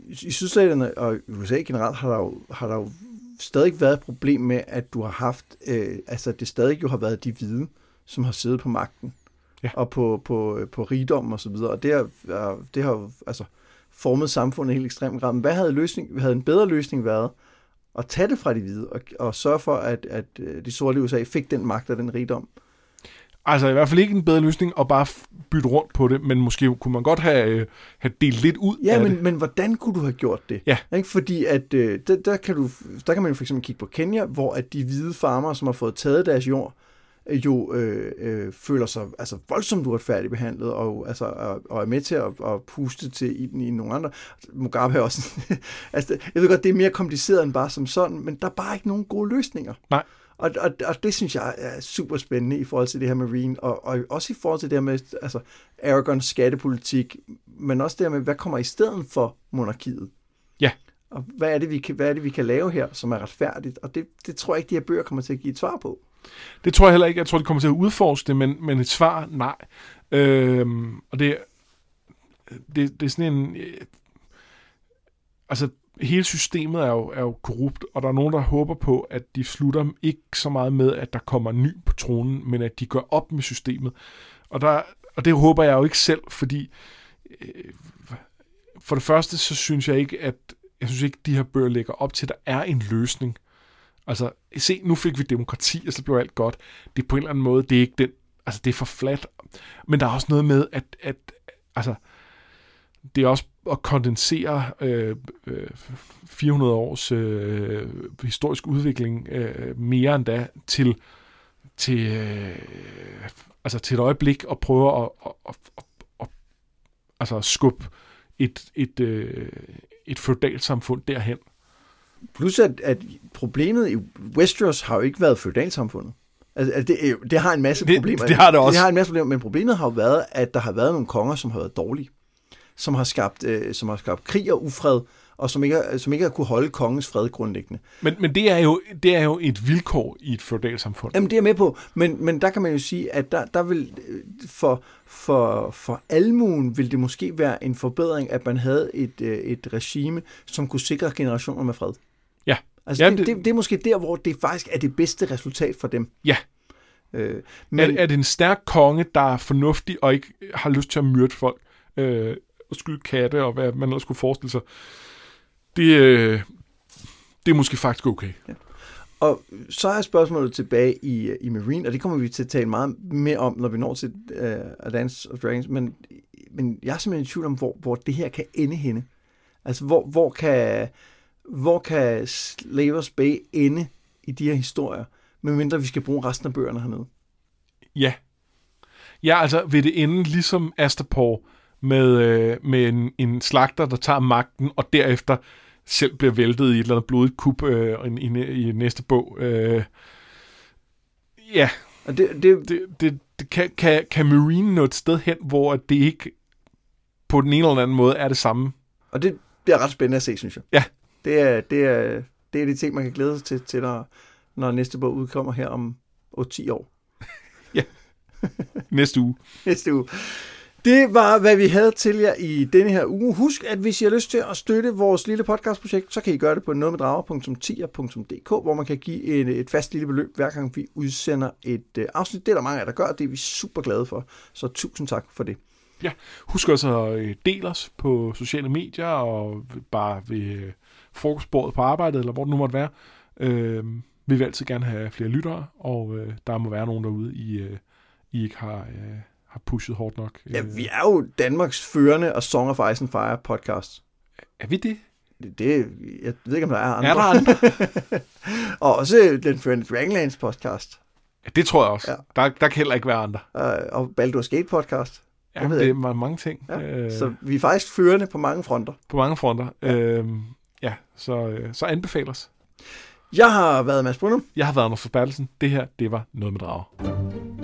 i sydstaterne og i USA generelt har der jo, har der jo stadig været et problem med, at du har haft, øh, altså det stadig jo har været de hvide, som har siddet på magten Ja. og på, på, på rigdom og så videre. Og det har, det har altså formet samfundet helt ekstrem grad. Men hvad havde, løsning, havde en bedre løsning været at tage det fra de hvide, og, og sørge for, at, at øh, de sorte i USA fik den magt og den rigdom. Altså i hvert fald ikke en bedre løsning at bare bytte rundt på det, men måske kunne man godt have, øh, have delt lidt ud Ja, af men, det. men hvordan kunne du have gjort det? Ja. Ikke? Fordi at, øh, der, der, kan du, der kan man jo for eksempel kigge på Kenya, hvor at de hvide farmere, som har fået taget deres jord, øh, jo øh, øh, føler sig altså, voldsomt uretfærdigt behandlet, og, altså, og, og er med til at, at puste til ilden i nogle andre. Mugabe er også... [laughs] altså, jeg ved godt, det er mere kompliceret end bare som sådan, men der er bare ikke nogen gode løsninger. Nej. Og, og, og det synes jeg er super spændende i forhold til det her marine, og, og også i forhold til det her med altså, Aragons skattepolitik, men også det her med, hvad kommer i stedet for monarkiet? Ja. Og hvad er det, vi kan, hvad er det, vi kan lave her, som er retfærdigt? Og det, det tror jeg ikke, de her bøger kommer til at give et svar på. Det tror jeg heller ikke. Jeg tror, de kommer til at udforske det, men, men et svar, nej. Øhm, og det, det, det er sådan en... Øh, altså, hele systemet er jo, er jo korrupt, og der er nogen, der håber på, at de slutter ikke så meget med, at der kommer en ny på tronen, men at de gør op med systemet. Og, der, og det håber jeg jo ikke selv, fordi øh, for det første, så synes jeg ikke, at jeg synes ikke, de her bøger lægger op til, at der er en løsning. Altså, se, nu fik vi demokrati, og så blev alt godt. Det er på en eller anden måde, det er ikke den, altså det er for flat. Men der er også noget med, at, at altså, det er også at kondensere øh, øh, 400 års øh, historisk udvikling øh, mere end da til, til, øh, altså til et øjeblik og prøve at, at, at, at, at altså skubbe et, et, øh, et feudalsamfund derhen. Plus at, at problemet i Westeros har jo ikke været feudalsamfundet. Altså, altså det, jo- det har en masse problemer. det har det også. Det har en masse problemer, men problemet har jo været, at der har været nogle konger, som har været dårlige. Som har skabt, øh, som har skabt krig og ufred, og som ikke, som ikke har kunne holde kongens fred grundlæggende. Men, men det, er jo, det er jo et vilkår i et feudalt samfund. Jamen, det er med på, men, men der kan man jo sige, at der, der vil øh, for, for, for almuen vil det måske være en forbedring, at man havde et, øh, et regime, som kunne sikre generationer med fred. Ja. Altså, Jamen, det, det- det, er måske der, hvor det faktisk er det bedste resultat for dem. Ja. Øh, Men... Er, er det en stærk konge, der er fornuftig og ikke har lyst til at myrde folk øh, og skyde katte og hvad man ellers skulle forestille sig? Det, øh, det er måske faktisk okay. Og så er spørgsmålet tilbage i, i Marine, og det kommer vi til at tale meget mere om, når vi når til uh, A Dance of Dragons, men, men jeg er simpelthen i tvivl om, hvor, hvor det her kan ende henne. Altså, hvor, hvor, kan, hvor kan Slavers Bay ende i de her historier, medmindre vi skal bruge resten af bøgerne hernede? Ja. Ja, altså vil det ende ligesom Astapor med, øh, med en, en slagter, der tager magten, og derefter selv bliver væltet i et eller andet blodigt kup øh, i, i, i næste bog. Øh, ja, Og det, det, det, det, det kan, kan, kan Marine nå et sted hen, hvor det ikke på den ene eller anden måde er det samme. og det, det er ret spændende at se, synes jeg. Ja. Det er, det er, det er de ting, man kan glæde sig til, til når, når næste bog udkommer her om 8-10 år. [laughs] Næste uge. [laughs] næste uge. Det var, hvad vi havde til jer i denne her uge. Husk, at hvis I har lyst til at støtte vores lille podcastprojekt, så kan I gøre det på nogetmeddrager.10.dk, hvor man kan give et, et fast lille beløb, hver gang vi udsender et uh, afsnit. Det er der mange af jer, der gør, og det er vi super glade for. Så tusind tak for det. Husk også at øh, dele os på sociale medier, og bare ved øh, frokostbordet på arbejdet, eller hvor det nu måtte være. Øh, vi vil altid gerne have flere lyttere, og øh, der må være nogen derude, I, øh, I ikke har, øh, har pushet hårdt nok. Ja, Øh, vi er jo Danmarks førende og Song of Ice and Fire podcast. er vi det? Det, det, jeg ved ikke, om der er andre. Er der andre? [laughs] og også den førende Dragonlance podcast. Ja, det tror jeg også. Ja. Ja. Der, der kan heller ikke være andre. Uh, og Baldur's Gate podcast. Ja, det er mange ting. Ja, øh, Så vi er faktisk førende på mange fronter. på mange fronter. Ja, øh, ja så, øh, så anbefal os. Jeg har været Mads Brunum. Jeg har været Anders Forbattelsen. Det her, det var noget med drager.